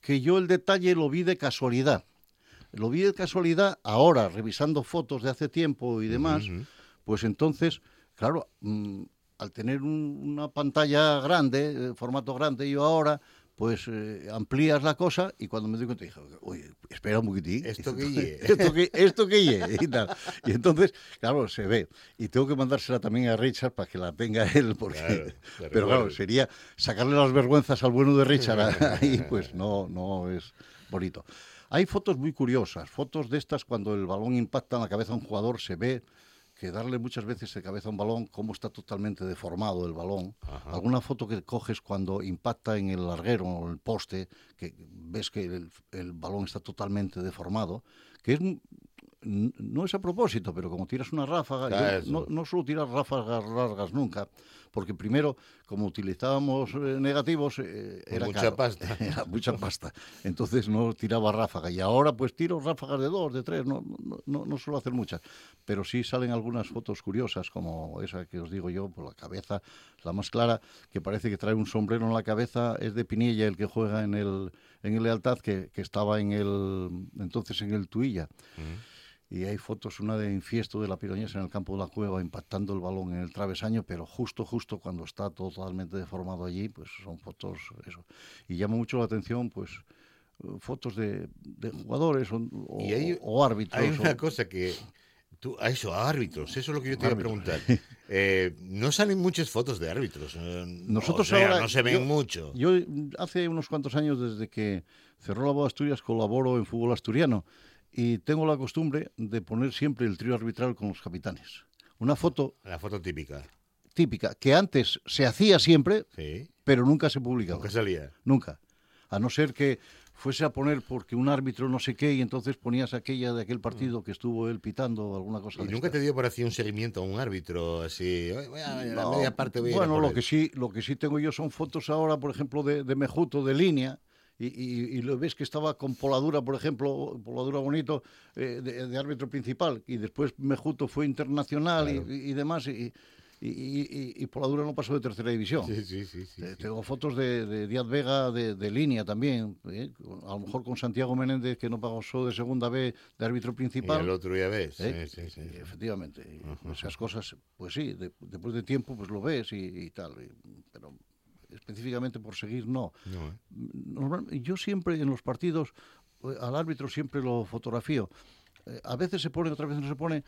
que yo el detalle lo vi de casualidad. Lo vi de casualidad ahora, revisando fotos de hace tiempo y demás, pues entonces, claro, mm, al tener un- una pantalla grande, eh, formato grande, yo ahora, pues eh, amplías la cosa y cuando me doy cuenta dije, oye, espera un poquitín. Esto que ye. [laughs] esto que esto que ye", y tal. Y entonces, claro, se ve. Y tengo que mandársela también a Richard para que la tenga [laughs] él, porque Claro, [laughs] pero claro, sería sacarle las vergüenzas al bueno de Richard ahí, pues no, no es bonito. Hay fotos muy curiosas, fotos de estas cuando el balón impacta en la cabeza de un jugador, se ve que darle muchas veces de cabeza a un balón, cómo está totalmente deformado el balón. Alguna foto que coges cuando impacta en el larguero o el poste, que ves que el, el balón está totalmente deformado, que es no es a propósito, pero como tiras una ráfaga, yo no, no suelo tirar ráfagas largas nunca, porque primero, como utilizábamos eh, negativos, eh, era mucha caro. pasta. [laughs] Era mucha pasta. Entonces no tiraba ráfaga. Y ahora pues tiro ráfagas de dos, de tres, no, no, no, no suelo hacer muchas. Pero sí salen algunas fotos curiosas, como esa que os digo yo, por la cabeza, la más clara, que parece que trae un sombrero en la cabeza, es de Pinilla, el que juega en el, en el Lealtad, que, que estaba en el, entonces en el Tuilla. Y hay fotos, una de infiesto de la piroñesa en el campo de la cueva impactando el balón en el travesaño, pero justo, justo cuando está totalmente deformado allí, pues son fotos, eso. Y llama mucho la atención, pues, fotos de, de jugadores o, Y hay- o árbitros. Hay una o- cosa que... Tú, a eso, a árbitros, eso es lo que yo te iba a Árbitros. preguntar. [laughs] Eh, no salen muchas fotos de árbitros. eh, Nosotros o sea, ahora- no se ven yo- mucho. Yo hace unos cuantos años, desde que cerró la Boda Asturias, colaboro en fútbol asturiano y tengo la costumbre de poner siempre el trío arbitral con los capitanes. Una foto La foto típica. típica que antes se hacía siempre, Sí. pero nunca se publicaba. Nunca salía. Nunca. A no ser que fuese a poner porque un árbitro no sé qué y entonces ponías aquella de aquel partido que estuvo él pitando o alguna cosa ¿Y de nunca te dio por hacer un seguimiento a un árbitro así? "Oye, voy a- la No, media parte voy a a bueno, por lo él"? que sí, lo que sí tengo yo son fotos ahora, por ejemplo, de, de Mejuto de línea. Y, y- y lo ves que estaba con Poladura, por ejemplo, Poladura bonito, eh, de, de árbitro principal. Y después Mejuto fue internacional y- y, y demás. Y, y, y- y Poladura no pasó de tercera división. Sí, sí, sí. sí, Eh, sí. Tengo fotos de, de Díaz Vega de, de línea también, ¿eh? a lo mejor con Santiago Menéndez, que no pasó de segunda B de árbitro Y principal. el otro ya ves. ¿eh? sí, sí, sí. Y efectivamente, y esas cosas, pues sí, de- después de tiempo pues lo ves y, y tal, y- pero específicamente por seguir no. No, ¿eh? Normal- yo siempre en los partidos, eh, al árbitro siempre lo fotografío. Eh, A veces se pone, otras veces no se pone,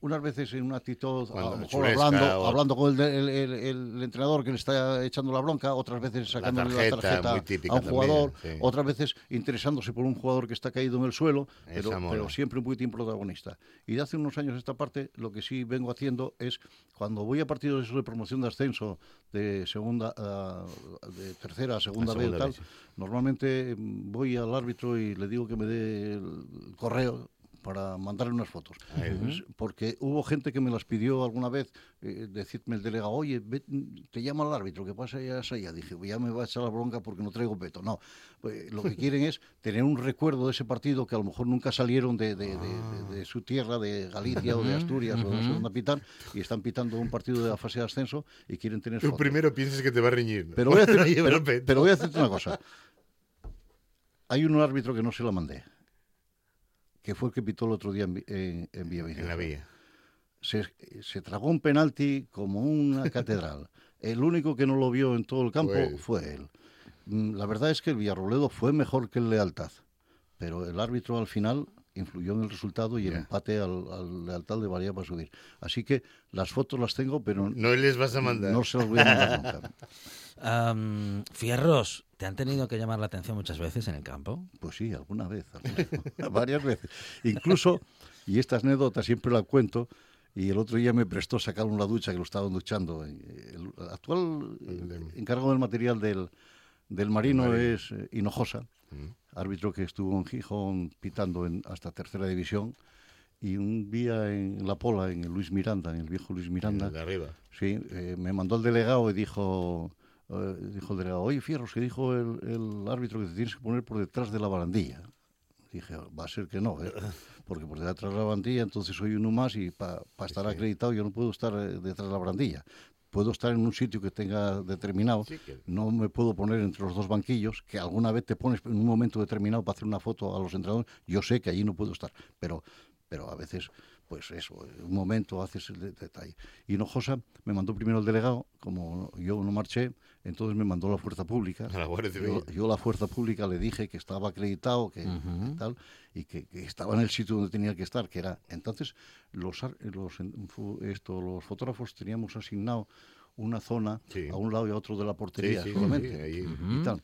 unas veces en una actitud, a Cuando lo mejor chulesca hablando, o- hablando con el, el- el- el entrenador que le está echando la bronca, otras veces sacándole la tarjeta, a un también, jugador, sí. otras veces interesándose por un jugador que está caído en el suelo, pero, siempre un poquitín protagonista. Y de hace unos años a esta parte, lo que sí vengo haciendo es, cuando voy a partidos de promoción de ascenso, de segunda, ah, de tercera segunda, B segunda y tal, sí. normalmente voy al árbitro y le digo que me dé el correo para mandarle unas fotos. Pues, Porque hubo gente que me las pidió alguna vez, eh, decirme el delegado, oye, ve- te llama el árbitro, ¿qué pasa ya es allá? Dije, "Pues ya me va a echar la bronca porque no traigo peto. No, pues, lo que [laughs] quieren es tener un recuerdo de ese partido que a lo mejor nunca salieron de, de- de- de- de su tierra, de Galicia o de Asturias o de segunda pitar, y están pitando un partido de la fase de ascenso y quieren tener Tú fotos. primero piensas que te va a reñir. ¿no? Pero voy a, hacer- [laughs] pero voy a hacerte una cosa. Hay un árbitro que no se la mandé, que fue el que pitó el otro día en, en, en la vía. Se, se tragó un penalti como una [laughs] catedral. El único que no lo vio en todo el campo Fue él. fue él. Mm, La verdad es que el Villarroledo fue mejor que el Lealtad, pero el árbitro al final influyó en el resultado y el empate al, al Lealtad le valía para subir. Así que las fotos las tengo, pero No les vas a mandar. no se las voy a mandar nunca. Fierros, ¿te han tenido que llamar la atención muchas veces en el campo? Pues sí, alguna vez, alguna- [laughs] varias veces. Incluso, y esta anécdota siempre la cuento, y el otro día me prestó sacar una ducha que lo estaban duchando. El actual eh, encargado del material del, del Marino es eh, Hinojosa, árbitro que estuvo en Gijón pitando en, hasta tercera división. Y un día en La Pola, en el Luis Miranda, en el viejo Luis Miranda, De arriba. Sí, eh, me mandó el delegado y dijo, eh, dijo el delegado, oye Fierros, que dijo el, el árbitro que te tienes que poner por detrás de la barandilla. Dije, va a ser que no, ¿eh? [laughs] porque por detrás de la barandilla entonces soy uno más y para estar acreditado yo no puedo estar detrás de la barandilla. Puedo estar en un sitio que tenga determinado, Sí, que- no me puedo poner entre los dos banquillos, que alguna vez te pones en un momento determinado para hacer una foto a los entrenadores, yo sé que allí no puedo estar, pero, pero a veces, pues eso, un momento haces el de- detalle. Y Hinojosa me mandó primero el delegado, como yo no marché, entonces me mandó la fuerza pública. A la Yo, la fuerza pública le dije que estaba acreditado, que, que tal, y que, que estaba en el sitio donde tenía que estar, que era. Entonces, los, ar- los, esto, los fotógrafos teníamos asignado una zona Sí. a un lado y a otro de la portería Sí, sí, solamente. sí, ahí. y tal.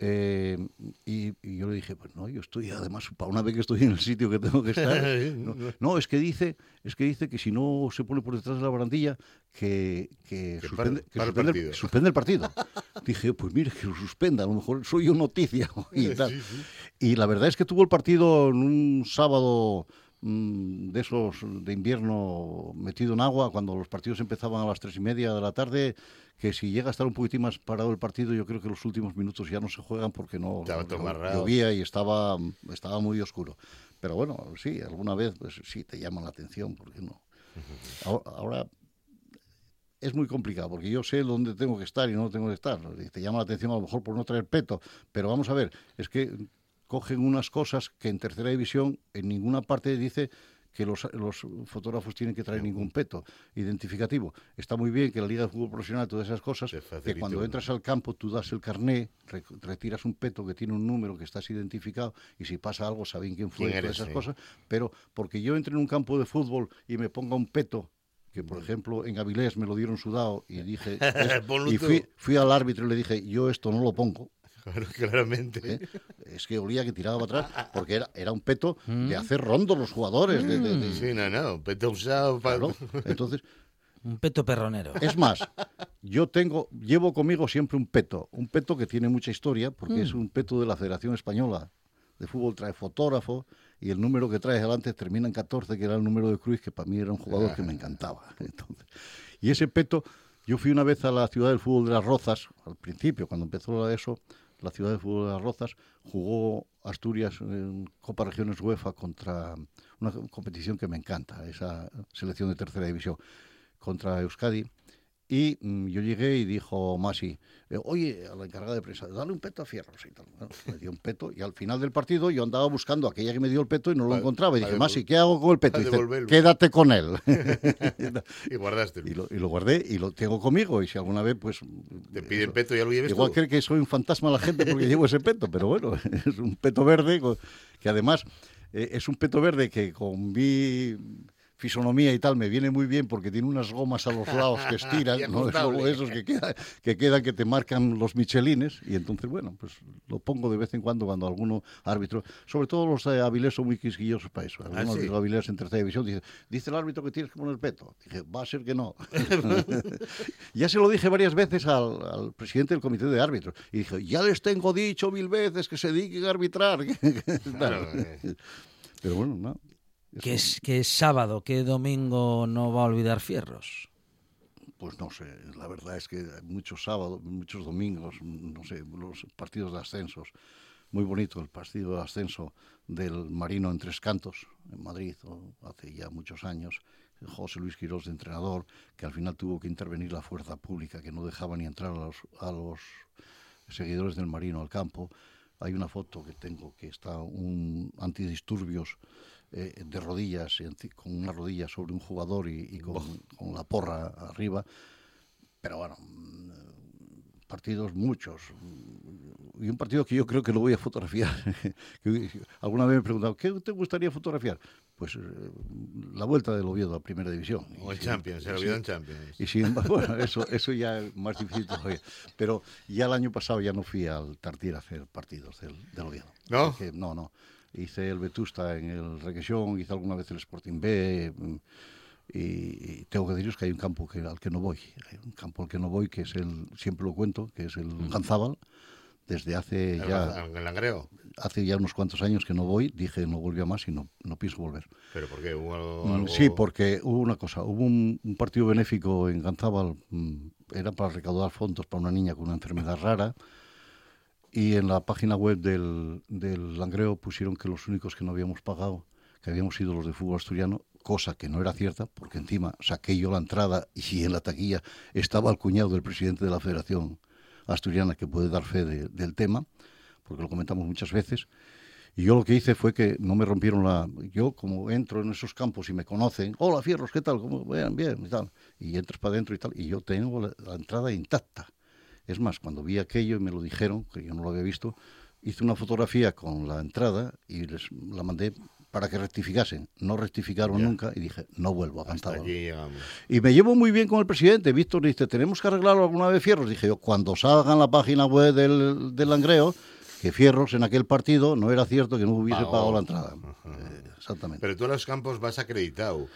Eh, y, y yo le dije, pues no, yo estoy además, para una vez que estoy en el sitio que tengo que estar. [laughs] No, no, es que dice, es que dice que si no se pone por detrás de la barandilla, que, que, Que suspende, que el suspende el partido. [laughs] Dije, pues mire, que lo suspenda, a lo mejor soy yo noticia. [laughs] Y, tal. y la verdad es que tuvo el partido en un sábado mm, de esos de invierno metido en agua, cuando los partidos empezaban a las tres y media de la tarde, que si llega a estar un poquitín más parado el partido, yo creo que los últimos minutos ya no se juegan porque no no- llovía y estaba, estaba muy oscuro. Pero bueno, sí, alguna vez pues, sí te llama la atención, ¿por qué no? [laughs] Ahora, ahora es muy complicado, porque yo sé dónde tengo que estar y no tengo que estar. Te llama la atención a lo mejor por no traer peto, pero vamos a ver, es que cogen unas cosas que en tercera división en ninguna parte dice que los, los fotógrafos tienen que traer ningún peto identificativo. Está muy bien que la Liga de Fútbol Profesional, todas esas cosas, que cuando entras al campo tú das el carné, re- retiras un peto que tiene un número que estás identificado y si pasa algo saben quién fue, ¿Quién todas esas Sí. cosas, pero porque yo entre en un campo de fútbol y me ponga un peto que por ejemplo en Avilés me lo dieron sudado y dije [laughs] es- y fui, fui al árbitro y le dije yo esto no lo pongo Claro, [laughs] claramente. ¿eh? es que olía que tiraba para atrás porque era, era un peto de hacer rondo los jugadores de- de- de- Sí, no, no. Peto usado para... claro. [laughs] entonces Un peto perronero. es más, yo tengo, llevo conmigo siempre un peto, un peto que tiene mucha historia, porque es un peto de la Federación Española de Fútbol, trae fotógrafo, y el número que trae delante termina en 14, que era el número de Cruz, que para mí era un jugador que me encantaba. [laughs] Entonces, y ese peto, yo fui una vez a la ciudad del fútbol de las Rozas, al principio, cuando empezó eso, la ciudad del fútbol de las Rozas, jugó Asturias en Copa Regiones UEFA contra una competición que me encanta, esa selección de tercera división contra Euskadi. Y mm, yo llegué y dijo Masi, eh, oye, a la encargada de prensa, dale un peto a Fierros y tal. Bueno, me dio un peto y al final del partido yo andaba buscando a aquella que me dio el peto y no lo encontraba. Y dije, Masi, ¿qué hago con el peto? Y [laughs] dice, quédate con él. [laughs] [laughs] Y guardaste. y, lo, y lo guardé y lo tengo conmigo. Y si alguna vez, pues... Te piden peto y ya lo lleves Igual cree que soy un fantasma la gente porque llevo ese peto, pero bueno, es un peto verde que además eh, es un peto verde que con mi fisonomía y tal me viene muy bien porque tiene unas gomas a los [laughs] lados que estiran, [laughs] ¿no? Es como ajustable. esos que, queda- que quedan que te marcan los michelines y entonces bueno, pues lo pongo de vez en cuando cuando alguno árbitro, sobre todo los de Avilés son muy quisquillosos para eso. Algunos sí? de Avilés en tercera división dice, dice el árbitro que tienes que poner peto. Dije, va a ser que no. [laughs] Ya se lo dije varias veces al, al presidente del comité de árbitros. Y dije, ya les tengo dicho mil veces que se dediquen a arbitrar. Claro, eh. Pero bueno, no. Que es, que es sábado, que domingo no va a olvidar Fierros. Pues no sé, la verdad es que muchos sábados, muchos domingos, no sé, los partidos de ascensos. Muy bonito el partido de ascenso del Marino en Tres Cantos, en Madrid, hace ya muchos años. José Luis Quirós de entrenador, que al final tuvo que intervenir la fuerza pública, que no dejaba ni entrar a los, a los seguidores del Marino al campo. Hay una foto que tengo que está un antidisturbios eh, de rodillas, con una rodilla sobre un jugador y, y con, con la porra arriba. Pero bueno, mm, partidos muchos. Y un partido que yo creo que lo voy a fotografiar. [laughs] Alguna vez me he preguntado, ¿qué te gustaría fotografiar? Pues eh, la vuelta del Oviedo a Primera División. O el Champions, el Oviedo en Champions. y sin embargo, [laughs] bueno, eso, eso ya es más difícil todavía. Pero ya el año pasado ya no fui al Tartier a hacer partidos del, del Oviedo. ¿No? Porque- no, no. Hice el Vetusta en el Requesión, hice alguna vez el Sporting B. mm, Y, y tengo que deciros que hay un campo que, al que no voy. Hay un campo al que no voy, que es el, siempre lo cuento, que es el Ganzábal, desde hace El, ya, el Langreo. hace ya unos cuantos años que no voy, dije no volví a más y no, no pienso volver. ¿Pero por qué? ¿Hubo algo- Mm, algo- Sí, porque hubo una cosa, hubo un, un partido benéfico en Ganzábal, mm, era para recaudar fondos para una niña con una enfermedad rara, y en la página web del, del Langreo pusieron que los únicos que no habíamos pagado, que habíamos sido los de fútbol asturiano, cosa que no era cierta, porque encima saqué yo la entrada y [laughs] en la taquilla estaba el cuñado del presidente de la Federación Asturiana que puede dar fe de- del tema, porque lo comentamos muchas veces. Y yo lo que hice fue que no me rompieron la... Yo como entro en esos campos y me conocen, hola Fierros, ¿qué tal? ¿Cómo? Bien, bien, y tal. Y entras para adentro y tal. Y yo tengo la, la entrada intacta. Es más, cuando vi aquello y me lo dijeron, que yo no lo había visto, hice una fotografía con la entrada y les la mandé para que rectificasen. No rectificaron Ya. nunca y dije, no vuelvo a llegamos. Y me llevo muy bien con el presidente. Víctor dice, ¿tenemos que arreglarlo alguna vez Fierros? Dije yo, cuando salga en la página web del, del Langreo, que Fierros en aquel partido no era cierto que no hubiese pagado la entrada. Eh, exactamente. Pero tú a los campos vas acreditado.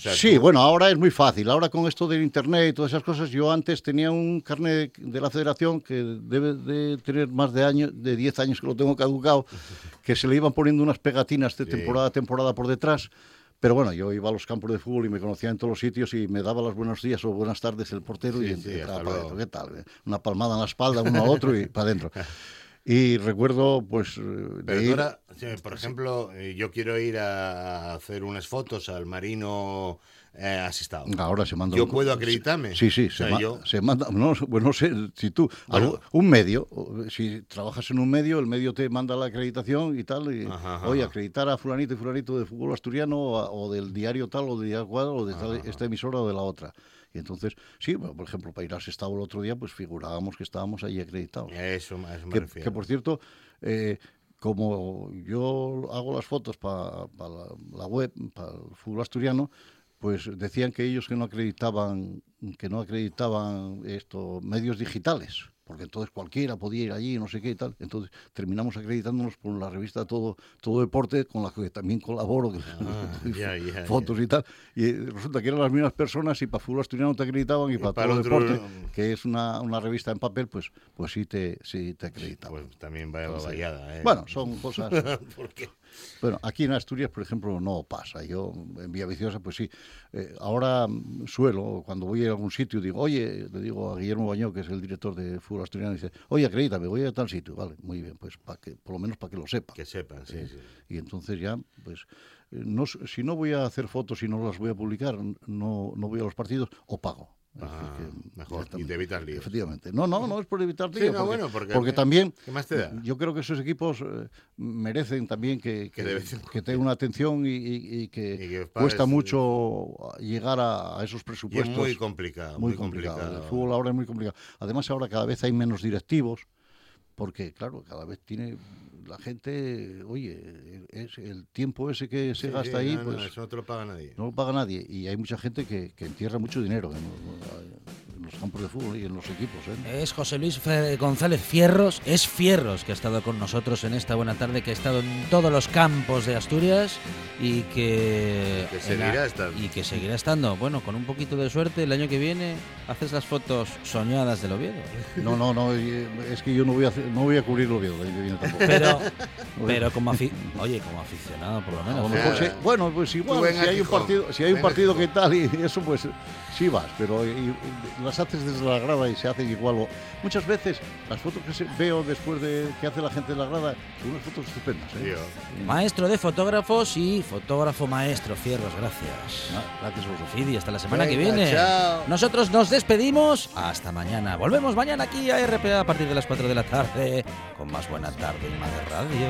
O sea, sí, tú- bueno, ahora es muy fácil. Ahora con esto del internet y todas esas cosas, yo antes tenía un carnet de la federación que debe de tener más de años, de 10 años que lo tengo caducado, [laughs] que se le iban poniendo unas pegatinas de Sí. temporada a temporada por detrás. Pero bueno, yo iba a los campos de fútbol y me conocía en todos los sitios y me daba los buenos días o buenas tardes el portero y Sí, entraba para adentro. ¿Qué tal? Una palmada en la espalda uno al otro y para adentro. [laughs] Y recuerdo, pues, eh, tú ir- por ejemplo, eh, yo quiero ir a hacer unas fotos al marino eh, asistado. Ahora se manda ¿Yo un- puedo acreditarme? Sí, sí, O se, ma- yo- se manda. No, bueno, no sé, si tú. Bueno. un medio, si trabajas en un medio, el medio te manda la acreditación y tal. Y, Ajá, ajá, oye, ajá. acreditar a Fulanito y Fulanito de fútbol asturiano o, a- o del diario tal o del diario cuadro o de tal- esta emisora o de la otra. Y entonces, sí, bueno, por ejemplo, para ir al estado el otro día, pues figurábamos que estábamos ahí acreditados. Eso, a eso me Que, refiero. que, por cierto, eh, como yo hago las fotos para la, la web, para el fútbol asturiano, pues decían que ellos que no acreditaban, que no acreditaban estos medios digitales, porque entonces cualquiera podía ir allí, no sé qué y tal. Entonces terminamos acreditándonos por la revista Todo, Todo Deporte, con la que también colaboro, Ah, [laughs] fotos y tal. Y eh, resulta que eran las mismas personas y para fútbol asturiano te acreditaban y, Y para, para Todo otro, Deporte, que es una, una revista en papel, pues, pues sí te, sí te acreditaban. Pues también vaya Entonces, baballada, ¿eh? Bueno, son cosas. [laughs] ¿Por qué? Bueno, aquí en Asturias, por ejemplo, no pasa. Yo en Villaviciosa, pues sí. Eh, ahora suelo, cuando voy a algún sitio, digo, oye, le digo a Guillermo Bañó, que es el director de fútbol asturiano, dice, oye, acredítame, voy a tal sitio. Vale, muy bien, pues para que, por lo menos para que lo sepa. Que sepan, sí, sí. Y entonces ya, pues, eh, no, si no voy a hacer fotos y no las voy a publicar, no, no voy a los partidos o pago. Ah, que mejor, y te evitas líos. Efectivamente. No, no, no es por evitar Sí, líos. no, porque, bueno, porque- porque también ¿qué más te da? yo creo que esos equipos eh, merecen también que, Que que, tengan una atención y, y- y que, Y cuesta mucho llegar a, a esos Y es presupuestos. muy complicado, muy muy complicado. complicado. El fútbol ahora es muy complicado. Además ahora cada vez hay menos directivos porque claro, cada vez tiene la gente, oye, es el tiempo ese que se Sí, gasta ahí, no, no, pues eso no te lo paga nadie. no lo paga nadie y hay mucha gente que, que entierra mucho dinero en, en los campos de fútbol y en los equipos. ¿eh? Es José Luis González Fierros, es Fierros que ha estado con nosotros en esta buena tarde, que ha estado en todos los campos de Asturias y que, seguirá estando. y que seguirá estando. Bueno, con un poquito de suerte el año que viene haces las fotos soñadas del Oviedo. No, no, no, y, es que yo no voy a, hacer- no voy a cubrir el Oviedo el año que viene tampoco. Pero, pero como afi- oye, como aficionado por lo menos. Nada. mejor sí- bueno, pues igual, si hay un partido, si hay un partido que tal y eso, pues sí vas, pero y- y las haces desde la grada y se hacen igual. o- Muchas veces las fotos que se- veo después de que hace la gente de la grada, son unas fotos estupendas. ¿eh? Maestro de fotógrafos y fotógrafo maestro. Fierros, gracias. Ah, gracias a vosotros. Fidi, hasta la semana que viene. chao. Nosotros nos despedimos. Hasta mañana. Volvemos mañana aquí a RPA a partir de las 4 de la tarde con más buena tarde y más de radio.